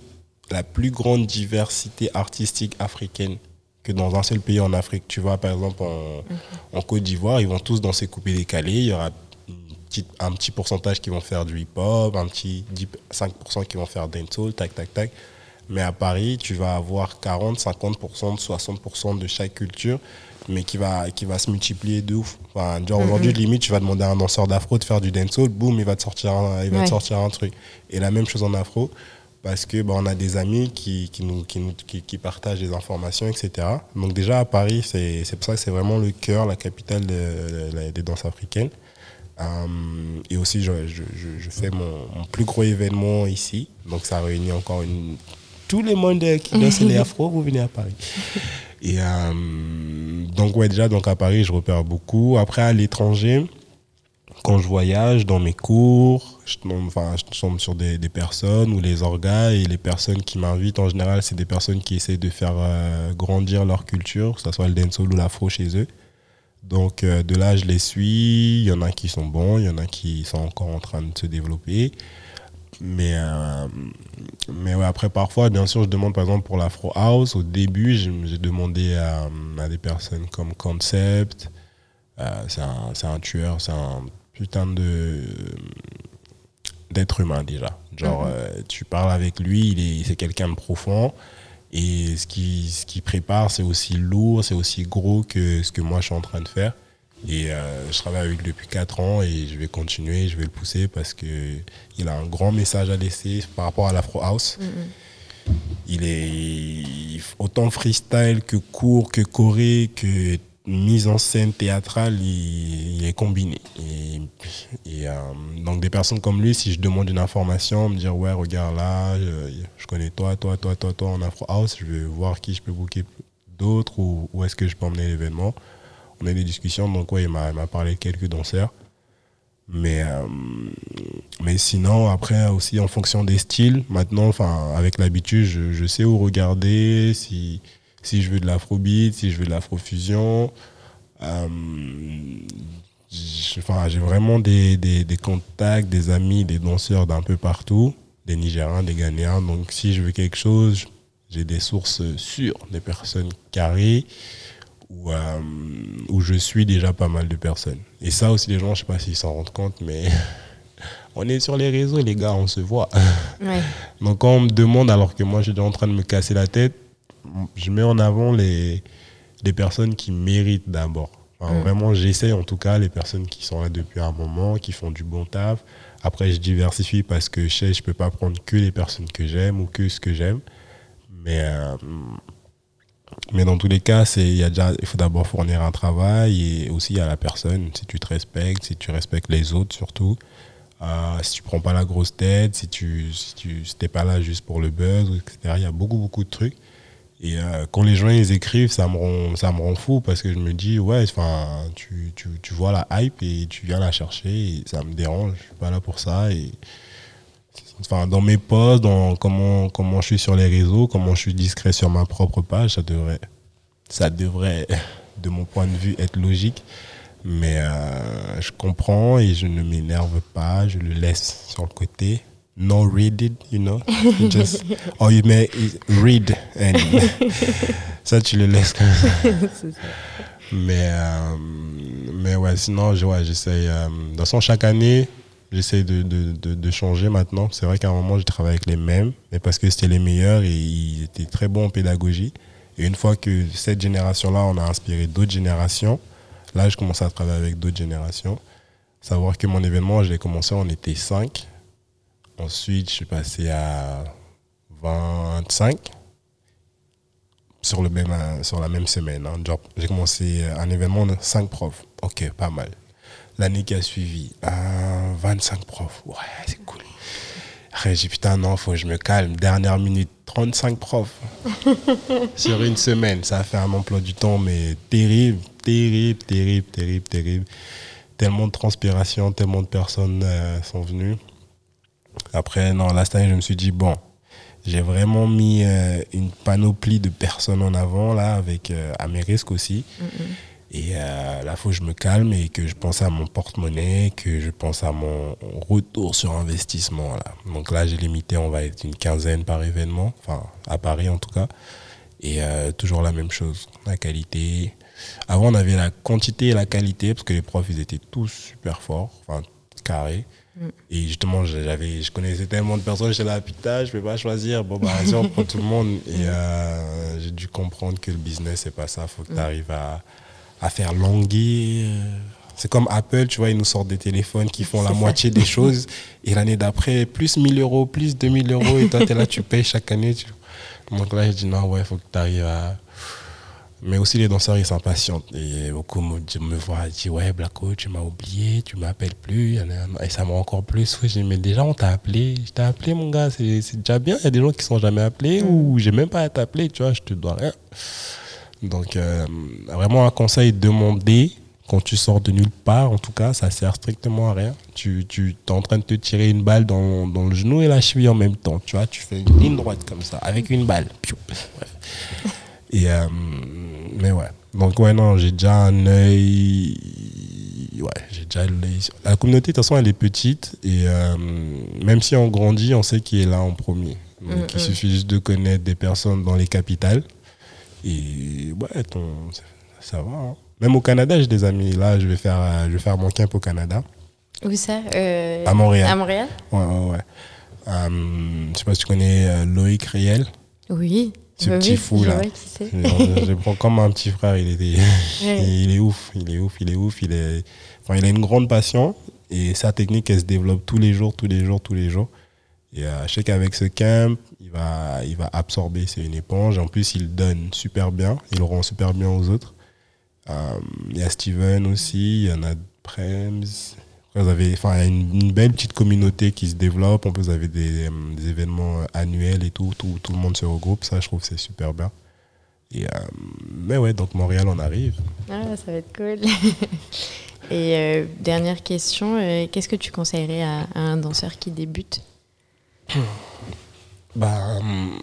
la plus grande diversité artistique africaine que dans un seul pays en Afrique. Tu vois, par exemple, en, en Côte d'Ivoire, ils vont tous danser coupé décalé. Il y aura un petit pourcentage qui vont faire du hip-hop, un petit 10 5% qui vont faire dancehall, tac, tac, tac. Mais à Paris, tu vas avoir 40, 50%, 60% de chaque culture, mais qui va, qui va se multiplier de ouf. Enfin, genre, aujourd'hui, limite, tu vas demander à un danseur d'afro de faire du dancehall, boum, il va te sortir un, il va te sortir un truc. Et la même chose en afro, parce que bah, on a des amis qui, qui, nous, qui, nous, qui, qui partagent des informations, etc. Donc déjà à Paris, c'est c'est pour ça que c'est vraiment le cœur, la capitale de- de- des danses africaines. Euh, et aussi, je, je, fais mon, mon plus gros événement ici. Donc ça réunit encore une, tous les mondes qui dansent les afro, vous venez à Paris. Et euh, donc ouais, déjà donc à Paris, je repère beaucoup. Après à l'étranger, quand je voyage dans mes cours, je tombe, enfin, je tombe sur des, personnes ou les orgas et les personnes qui m'invitent en général, c'est des personnes qui essaient de faire euh, grandir leur culture, que ce soit le dancehall ou l'afro chez eux. Donc euh, de là, je les suis. Il y en a qui sont bons, il y en a qui sont encore en train de se développer. Mais, euh, mais ouais, après, parfois, bien sûr, je demande par exemple pour l'Afro House. Au début, j'ai demandé à, des personnes comme Concept. C'est un, un tueur, c'est un putain de d'être humain déjà. Genre, euh, tu parles avec lui, il est, c'est quelqu'un de profond. Et ce qu'il ce qu'il prépare, c'est aussi lourd, c'est aussi gros que ce que moi je suis en train de faire. Et euh, je travaille avec lui depuis 4 ans et je vais continuer, je vais le pousser parce que il a un grand message à laisser par rapport à l'Afro House. Il est autant freestyle que court, que choré, que mise en scène théâtrale, il, est combiné. Et, euh, donc des personnes comme lui, si je demande une information, me dire ouais regarde là, je, connais toi, toi, toi, toi, toi en Afro House, je vais voir qui je peux booker d'autres ou où est-ce que je peux emmener l'événement. On a des discussions, donc ouais, il m'a parlé de quelques danseurs. Mais, euh, mais sinon, après aussi en fonction des styles, maintenant, enfin, avec l'habitude, je sais où regarder, si, si je veux de l'afrobeat, si je veux de l'afrofusion. Euh, j'ai- vraiment des, des, des contacts, des amis, des danseurs d'un peu partout, des Nigériens, des Ghanéens. Donc si je veux quelque chose, j'ai des sources sûres, des personnes carrées où, euh, où je suis déjà pas mal de personnes. Et ça aussi, les gens, je sais pas s'ils s'en rendent compte, mais on est sur les réseaux, les gars, on se voit. Ouais. Donc quand on me demande, alors que moi, j'étais en train de me casser la tête, je mets en avant les, les personnes qui méritent d'abord. Enfin, Vraiment, j'essaie en tout cas les personnes qui sont là depuis un moment, qui font du bon taf. Après, je diversifie parce que je sais, je peux pas prendre que les personnes que j'aime ou que ce que j'aime. Mais, euh, mais dans tous les cas, y a déjà, il faut d'abord fournir un travail et aussi à la personne. Si tu te respectes, si tu respectes les autres surtout. Euh, si tu prends pas la grosse tête, si tu si tu si pas là juste pour le buzz, etc. Il y a beaucoup beaucoup de trucs. Et euh, quand les gens ils écrivent, ça me rend ça me rend fou parce que je me dis ouais, tu, tu, tu vois la hype et tu viens la chercher et ça me dérange. Je suis pas là pour ça et dans mes posts, dans comment comment je suis sur les réseaux, comment je suis discret sur ma propre page, ça devrait ça devrait de mon point de vue être logique. Mais euh, je comprends et je ne m'énerve pas, je le laisse sur le côté. No read it, you know? You just, or you may read and ça tu le laisses comme ça. Mais, euh, mais ouais, sinon, je- ouais, j'essaye. euh, de toute façon, chaque année, j'essaye de, de, de, de changer maintenant. C'est vrai qu'à un moment, j'ai travaillé avec les mêmes, mais parce que c'était les meilleurs et ils étaient très bons en pédagogie. Et une fois que cette génération-là, on a inspiré d'autres générations, là, je commence à travailler avec d'autres générations. Savoir que mon événement, je l'ai commencé, on était 5. Ensuite, je suis passé à 25 sur, le même, euh, sur la même semaine. hein. J'ai commencé euh, un événement de 5 profs. Ok, pas mal. L'année qui a suivi, euh, 25 profs. Ouais, c'est cool. Après, j'ai putain, non, faut que je me calme. Dernière minute, 35 profs. sur une semaine. Ça a fait un emploi du temps, mais terrible, terrible, terrible, terrible, terrible. Tellement de transpiration, tellement de personnes euh, sont venues. Après, non, là, cette année, je me suis dit, bon, j'ai vraiment mis euh, une panoplie de personnes en avant, là, avec euh, à mes risques aussi. Et euh, là, il faut que je me calme et que je pense à mon porte-monnaie, que je pense à mon retour sur investissement. Là. Donc là, j'ai limité, on va être une quinzaine par événement, enfin, à Paris en tout cas. Et euh, toujours la même chose, la qualité. Avant, on avait la quantité et la qualité, parce que les profs, ils étaient tous super forts. Enfin, carré. Mm. Et justement, j'avais, je connaissais tellement de personnes, j'étais là, putain, je peux pas choisir. Bon, bah, vas-y, on prend tout le monde. Et euh, j'ai dû comprendre que le business, c'est pas ça. faut que tu arrives à, à faire languir. C'est comme Apple, tu vois, ils nous sortent des téléphones qui font la ça. moitié des choses. Et l'année d'après, plus 1000 euros, plus 2000 euros. Et toi, tu es là, tu payes chaque année. tu- Donc là, j'ai dit, non, ouais, faut que tu arrives à. Mais aussi, les danseurs, ils s'impatientent. Et beaucoup me, me voient, disent, ouais, Blacko, tu m'as oublié, tu m'appelles plus. Et ça m'a encore plus. Oui, dit, mais déjà, on t'a appelé. Je t'ai appelé, mon gars, c'est déjà bien. Il y a des gens qui sont jamais appelés ou j'ai même pas à t'appeler, tu vois, je te dois rien. Donc, euh, vraiment, un conseil, demander quand tu sors de nulle part, en tout cas, ça sert strictement à rien. Tu, tu es en train de te tirer une balle dans, dans le genou et la cheville en même temps. Tu vois, tu fais une ligne droite comme ça, avec une balle. Et, euh, mais ouais. Donc, ouais, non, j'ai déjà un œil. Ouais, j'ai déjà l'œil. La communauté, de toute façon, elle est petite. Et euh, même si on grandit, on sait qui est là en premier. Donc, Mm, il mm. suffit juste de connaître des personnes dans les capitales. Et ouais, ton, ça, va. hein. Même au Canada, j'ai des amis. Là, je vais faire, euh, je vais faire mon camp au Canada. Où ça Euh, À Montréal. À Montréal? Ouais, ouais, ouais. Euh, je sais pas si tu connais Loïc Riel. Oui. Ce Oui, petit oui, fou, là. je, je le prends comme un petit frère. Il, était, Ouais. il est ouf, il est ouf, il est ouf. Il, est, enfin, il a une grande passion et sa technique, elle se développe tous les jours, tous les jours, tous les jours. Et euh, je sais qu'avec ce camp, il va, il va absorber. C'est une éponge. En plus, il donne super bien. Il rend super bien aux autres. Euh, Il y a Steven aussi. Il y en a Prems. Vous avez, enfin, il y a une, une belle petite communauté qui se développe. En plus, vous avez des, euh, des événements euh, annuels et tout, tout. Tout le monde se regroupe. Ça, je trouve c'est super bien. Et, euh, mais ouais, donc Montréal, on arrive. Ah, ça va être cool. Et euh, dernière question, euh, qu'est-ce que tu conseillerais à, à un danseur qui débute? Bah, hum,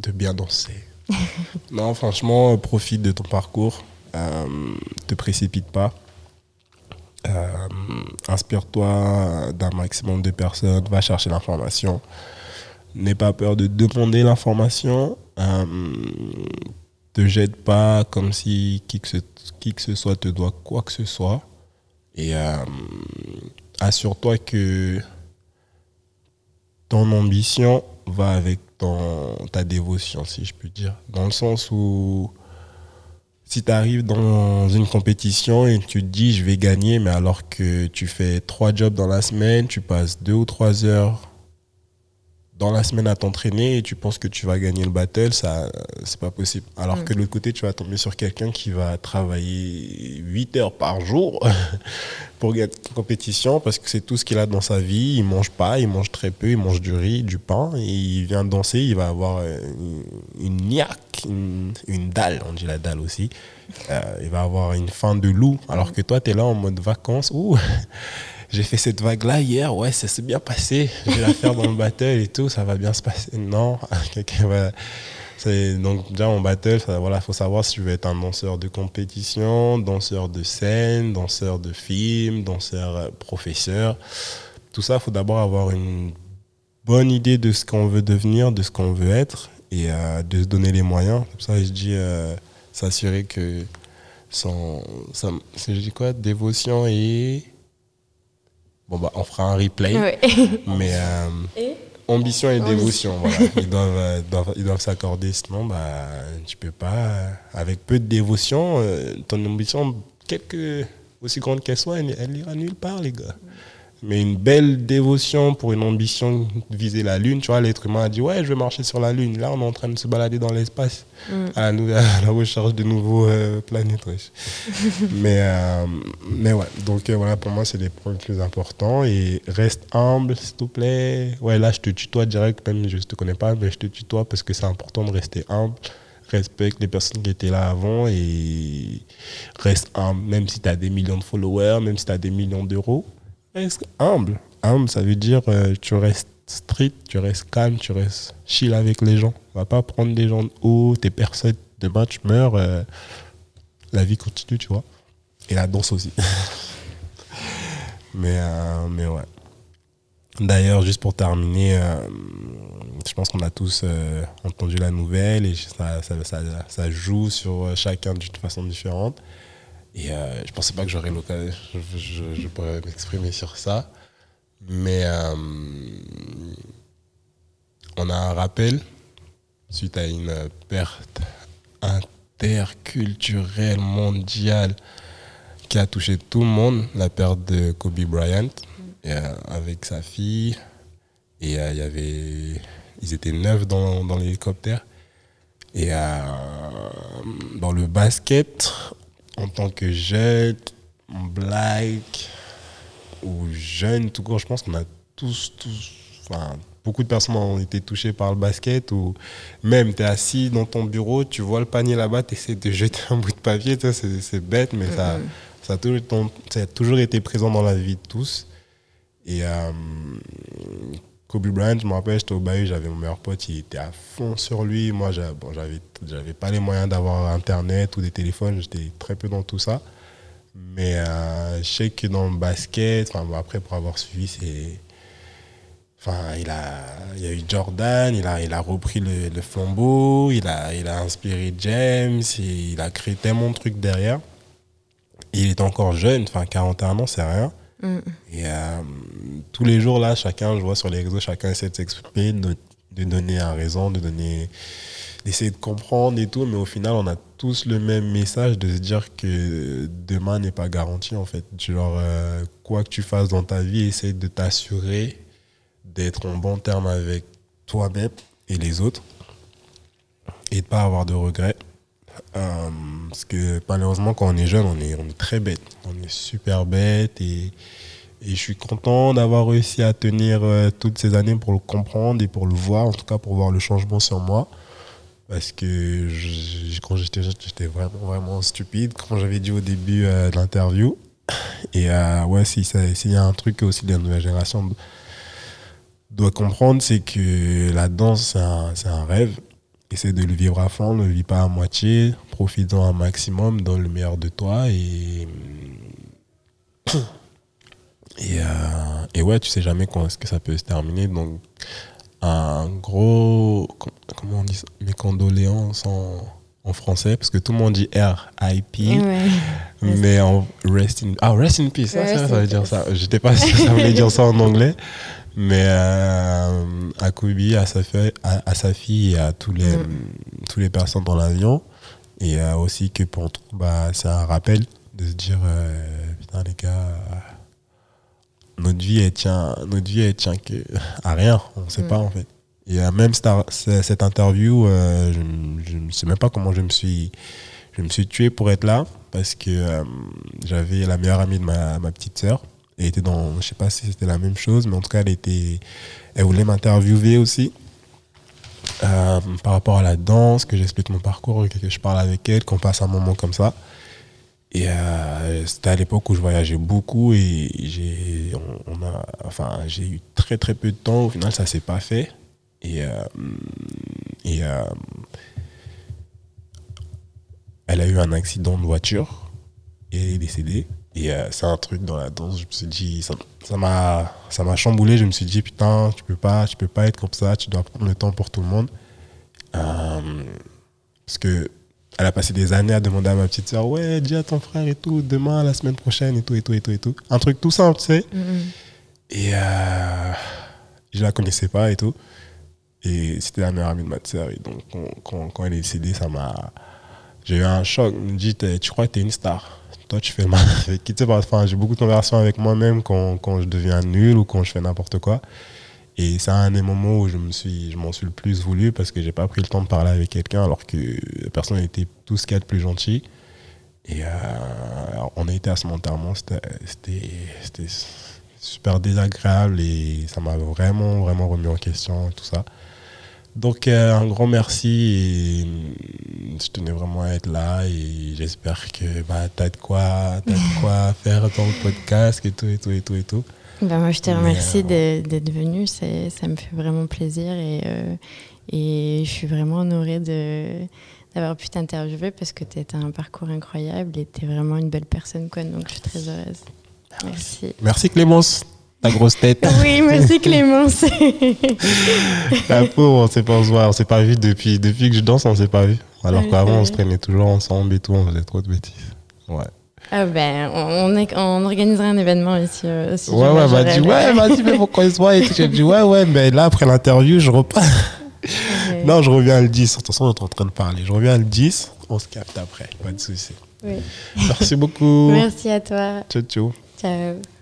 de bien danser. non, franchement, profite de ton parcours. Euh, te précipite pas. Euh, Inspire-toi d'un maximum de personnes. Va chercher l'information. N'aie pas peur de demander l'information. Euh, te jette pas comme si qui que, ce, qui que ce soit te doit quoi que ce soit. Et euh, assure-toi que ton ambition va avec ton, ta dévotion, si je peux dire. Dans le sens où si tu arrives dans une compétition et tu te dis je vais gagner, mais alors que tu fais trois jobs dans la semaine, tu passes deux ou trois heures dans la semaine à t'entraîner et tu penses que tu vas gagner le battle, ça c'est pas possible. Alors Mm. que de l'autre côté, tu vas tomber sur quelqu'un qui va travailler 8 heures par jour pour gagner une compétition parce que c'est tout ce qu'il a dans sa vie. Il mange pas, il mange très peu, il mange du riz, du pain et il vient danser, il va avoir une, une niaque, une, une dalle, on dit la dalle aussi. Euh, il va avoir une faim de loup alors que toi, tu es là en mode vacances. Ouh, j'ai fait cette vague-là hier, ouais, ça s'est bien passé. Je vais la faire dans le battle et tout, ça va bien se passer. Non, Donc, déjà en battle, il voilà, faut savoir si tu veux être un danseur de compétition, danseur de scène, danseur de film, danseur euh, professeur. Tout ça, il faut d'abord avoir une bonne idée de ce qu'on veut devenir, de ce qu'on veut être et euh, de se donner les moyens. Comme ça, je dis euh, s'assurer que son, je dis quoi, dévotion et bon bah on fera un replay, Ouais. mais euh, Et ambition et dévotion, voilà, ils doivent, euh, doivent- ils doivent s'accorder, sinon bah tu peux pas. euh, avec peu de dévotion, euh, ton ambition, quelque aussi grande qu'elle soit, elle, elle ira nulle part, les gars. Mais une belle dévotion pour une ambition de viser la Lune, tu vois, l'être humain a dit Ouais, je vais marcher sur la Lune. Là, on est en train de se balader dans l'espace Mm. à, à la recherche de nouveaux euh, planètes. mais, euh, mais ouais, donc euh, voilà, pour moi, c'est les points les plus importants. Et reste humble, s'il te plaît. Ouais, là, je te tutoie direct, même je ne te connais pas, mais je te tutoie parce que c'est important de rester humble. Respecte les personnes qui étaient là avant et reste humble, même si tu as des millions de followers, même si tu as des millions d'euros. Humble. Humble, ça veut dire euh, tu restes street, tu restes calme, tu restes chill avec les gens. On va pas prendre des gens de haut, t'es personne, demain tu meurs, euh, la vie continue, tu vois. Et la danse aussi. mais, euh, mais ouais. D'ailleurs, juste pour terminer, je pense qu'on a tous entendu la nouvelle et ça, ça, ça joue sur chacun d'une façon différente. Et euh, je pensais pas que j'aurais l'occasion, je, pourrais m'exprimer sur ça. Mais euh, on a un rappel suite à une perte interculturelle mondiale qui a touché tout le monde, la perte de Kobe Bryant euh, avec sa fille. Et il y avait, ils étaient neuf dans, dans l'hélicoptère. Et dans le basket, en tant que jeune, black ou jeune tout court, je pense qu'on a tous, tous, enfin, beaucoup de personnes ont été touchées par le basket ou même tu es assis dans ton bureau, tu vois le panier là-bas, tu essaies de jeter un bout de papier, c'est bête, mais ça, ça, a toujours, été- ça a toujours été présent dans la vie de tous. Et euh, Kobe Bryant, je me rappelle, j'étais au Bahut, j'avais mon meilleur pote, il était à fond sur lui. Moi, j'a- bon, j'avais j'avais pas les moyens d'avoir Internet ou des téléphones, j'étais très peu dans tout ça. Mais euh, je sais que dans le basket, bon, après, pour avoir suivi, c'est. Enfin, il, a, il y a eu Jordan, il a, il a repris le, flambeau, il a, il a inspiré James, il a créé tellement de trucs derrière. Il est encore jeune, enfin 41 ans, c'est rien. Et euh, tous les jours, là, chacun, je vois sur les réseaux, chacun essaie de s'exprimer, de, donner un raison, de donner, d'essayer de comprendre et tout. Mais au final, on a tous le même message de se dire que demain n'est pas garanti, en fait. Genre, euh, quoi que tu fasses dans ta vie, essaye de t'assurer d'être en bon terme avec toi-même et les autres et de pas avoir de regrets. Euh, parce que malheureusement, quand on est jeune, on est, très bête. On est super bête et, je suis content d'avoir réussi à tenir euh, toutes ces années pour le comprendre et pour le voir, en tout cas pour voir le changement sur moi. Parce que quand j'étais jeune, j'étais vraiment, vraiment stupide, comme j'avais dit au début euh, de l'interview. Et ouais, si s'il y a un truc que aussi la nouvelle génération doit comprendre, c'est que la danse, c'est un, rêve. Essaie de le vivre à fond, ne le vis pas à moitié, profite-en un maximum, donne le meilleur de toi et. Et, euh, et ouais, tu sais jamais quand est-ce que ça peut se terminer. Donc, un gros. com- Comment on dit ça? Mes condoléances en, en français, parce que tout le monde dit R.I.P. Ouais. Mais en rest in, ah, rest in peace, ça, veut dire peace. ça. J'étais pas sûr ça voulait dire ça en anglais. Mais euh, à Kobe, à sa, fille, à, à sa fille et à tous les, tous les personnes dans l'avion. Et euh, aussi que pour tout, bah, c'est un rappel de se dire euh, putain, les gars, euh, notre vie, elle tient, notre vie, elle tient que, à rien. On ne sait pas en fait. Et même cette, interview, euh, je ne sais même pas comment je me suis je me suis tué pour être là parce que euh, j'avais la meilleure amie de ma, ma petite sœur. Elle était dans, je sais pas si c'était la même chose, mais en tout cas, elle était, elle voulait m'interviewer aussi euh, par rapport à la danse, que j'explique mon parcours, que, je parle avec elle, qu'on passe un moment comme ça. Et euh, c'était à l'époque où je voyageais beaucoup et j'ai, on, a, enfin, j'ai eu très très peu de temps. Au final, ça s'est pas fait. Et, euh, et elle a eu un accident de voiture et elle est décédée. Et euh, c'est un truc dans la danse, je me suis dit, ça m'a ça m'a chamboulé. Je me suis dit, putain, tu peux pas, tu peux pas être comme ça, tu dois prendre le temps pour tout le monde. Euh, parce que elle a passé des années à demander à ma petite soeur, ouais, dis à ton frère et tout, demain, la semaine prochaine et tout, et tout, et tout, et tout. Un truc tout simple, tu sais. Et euh, je la connaissais pas et tout. Et c'était la meilleure amie de ma sœur. Et donc, quand, quand, quand elle est décédée, ça m'a. J'ai eu un choc. Elle me dit T'es- Tu crois que tu es une star? Toi, tu fais mal avec qui? J'ai beaucoup de conversations avec moi-même quand, quand je deviens nul ou quand je fais n'importe quoi. Et c'est un des moments où je suis, m'en suis le plus voulu parce que j'ai pas pris le temps de parler avec quelqu'un alors que la personne était tout ce qu'il y a de plus gentil. Et euh, on a été à ce enterrement, c'était super désagréable et ça m'a vraiment, vraiment remis en question tout ça. Donc euh, un grand merci et euh, je tenais vraiment à être là et j'espère que bah, tu as de quoi, t'as de quoi faire dans le podcast et tout et tout et tout et tout. Ben, moi, je te remercie euh, d'être venu. Ça me fait vraiment plaisir et, euh, et je suis vraiment honorée d'avoir pu t'interviewer parce que tu as un parcours incroyable et tu es vraiment une belle personne. Quoi, donc, je suis très heureuse. Merci. Merci Clémence, ta grosse tête. Oui, merci Clémence. La pauvre, on s'est pas, on s'est pas vu depuis, depuis que je danse, on s'est pas vu. Alors Ouais, qu'avant, on se traînait toujours ensemble et tout, on faisait trop de bêtises. Ouais. Ah ben, on, est- on organisera un événement ici. euh, si Ouais, ouais, m'a dit, ouais, vas-y, mais pourquoi se voit Et tout. J'ai dit, ouais, ouais, mais là, après l'interview, je repars. Non, je reviens le 10. Attention, on est en train de parler. Je reviens le 10, on se capte après, pas de souci. Oui. Merci beaucoup. Merci à toi. Ciao, ciao. Ciao.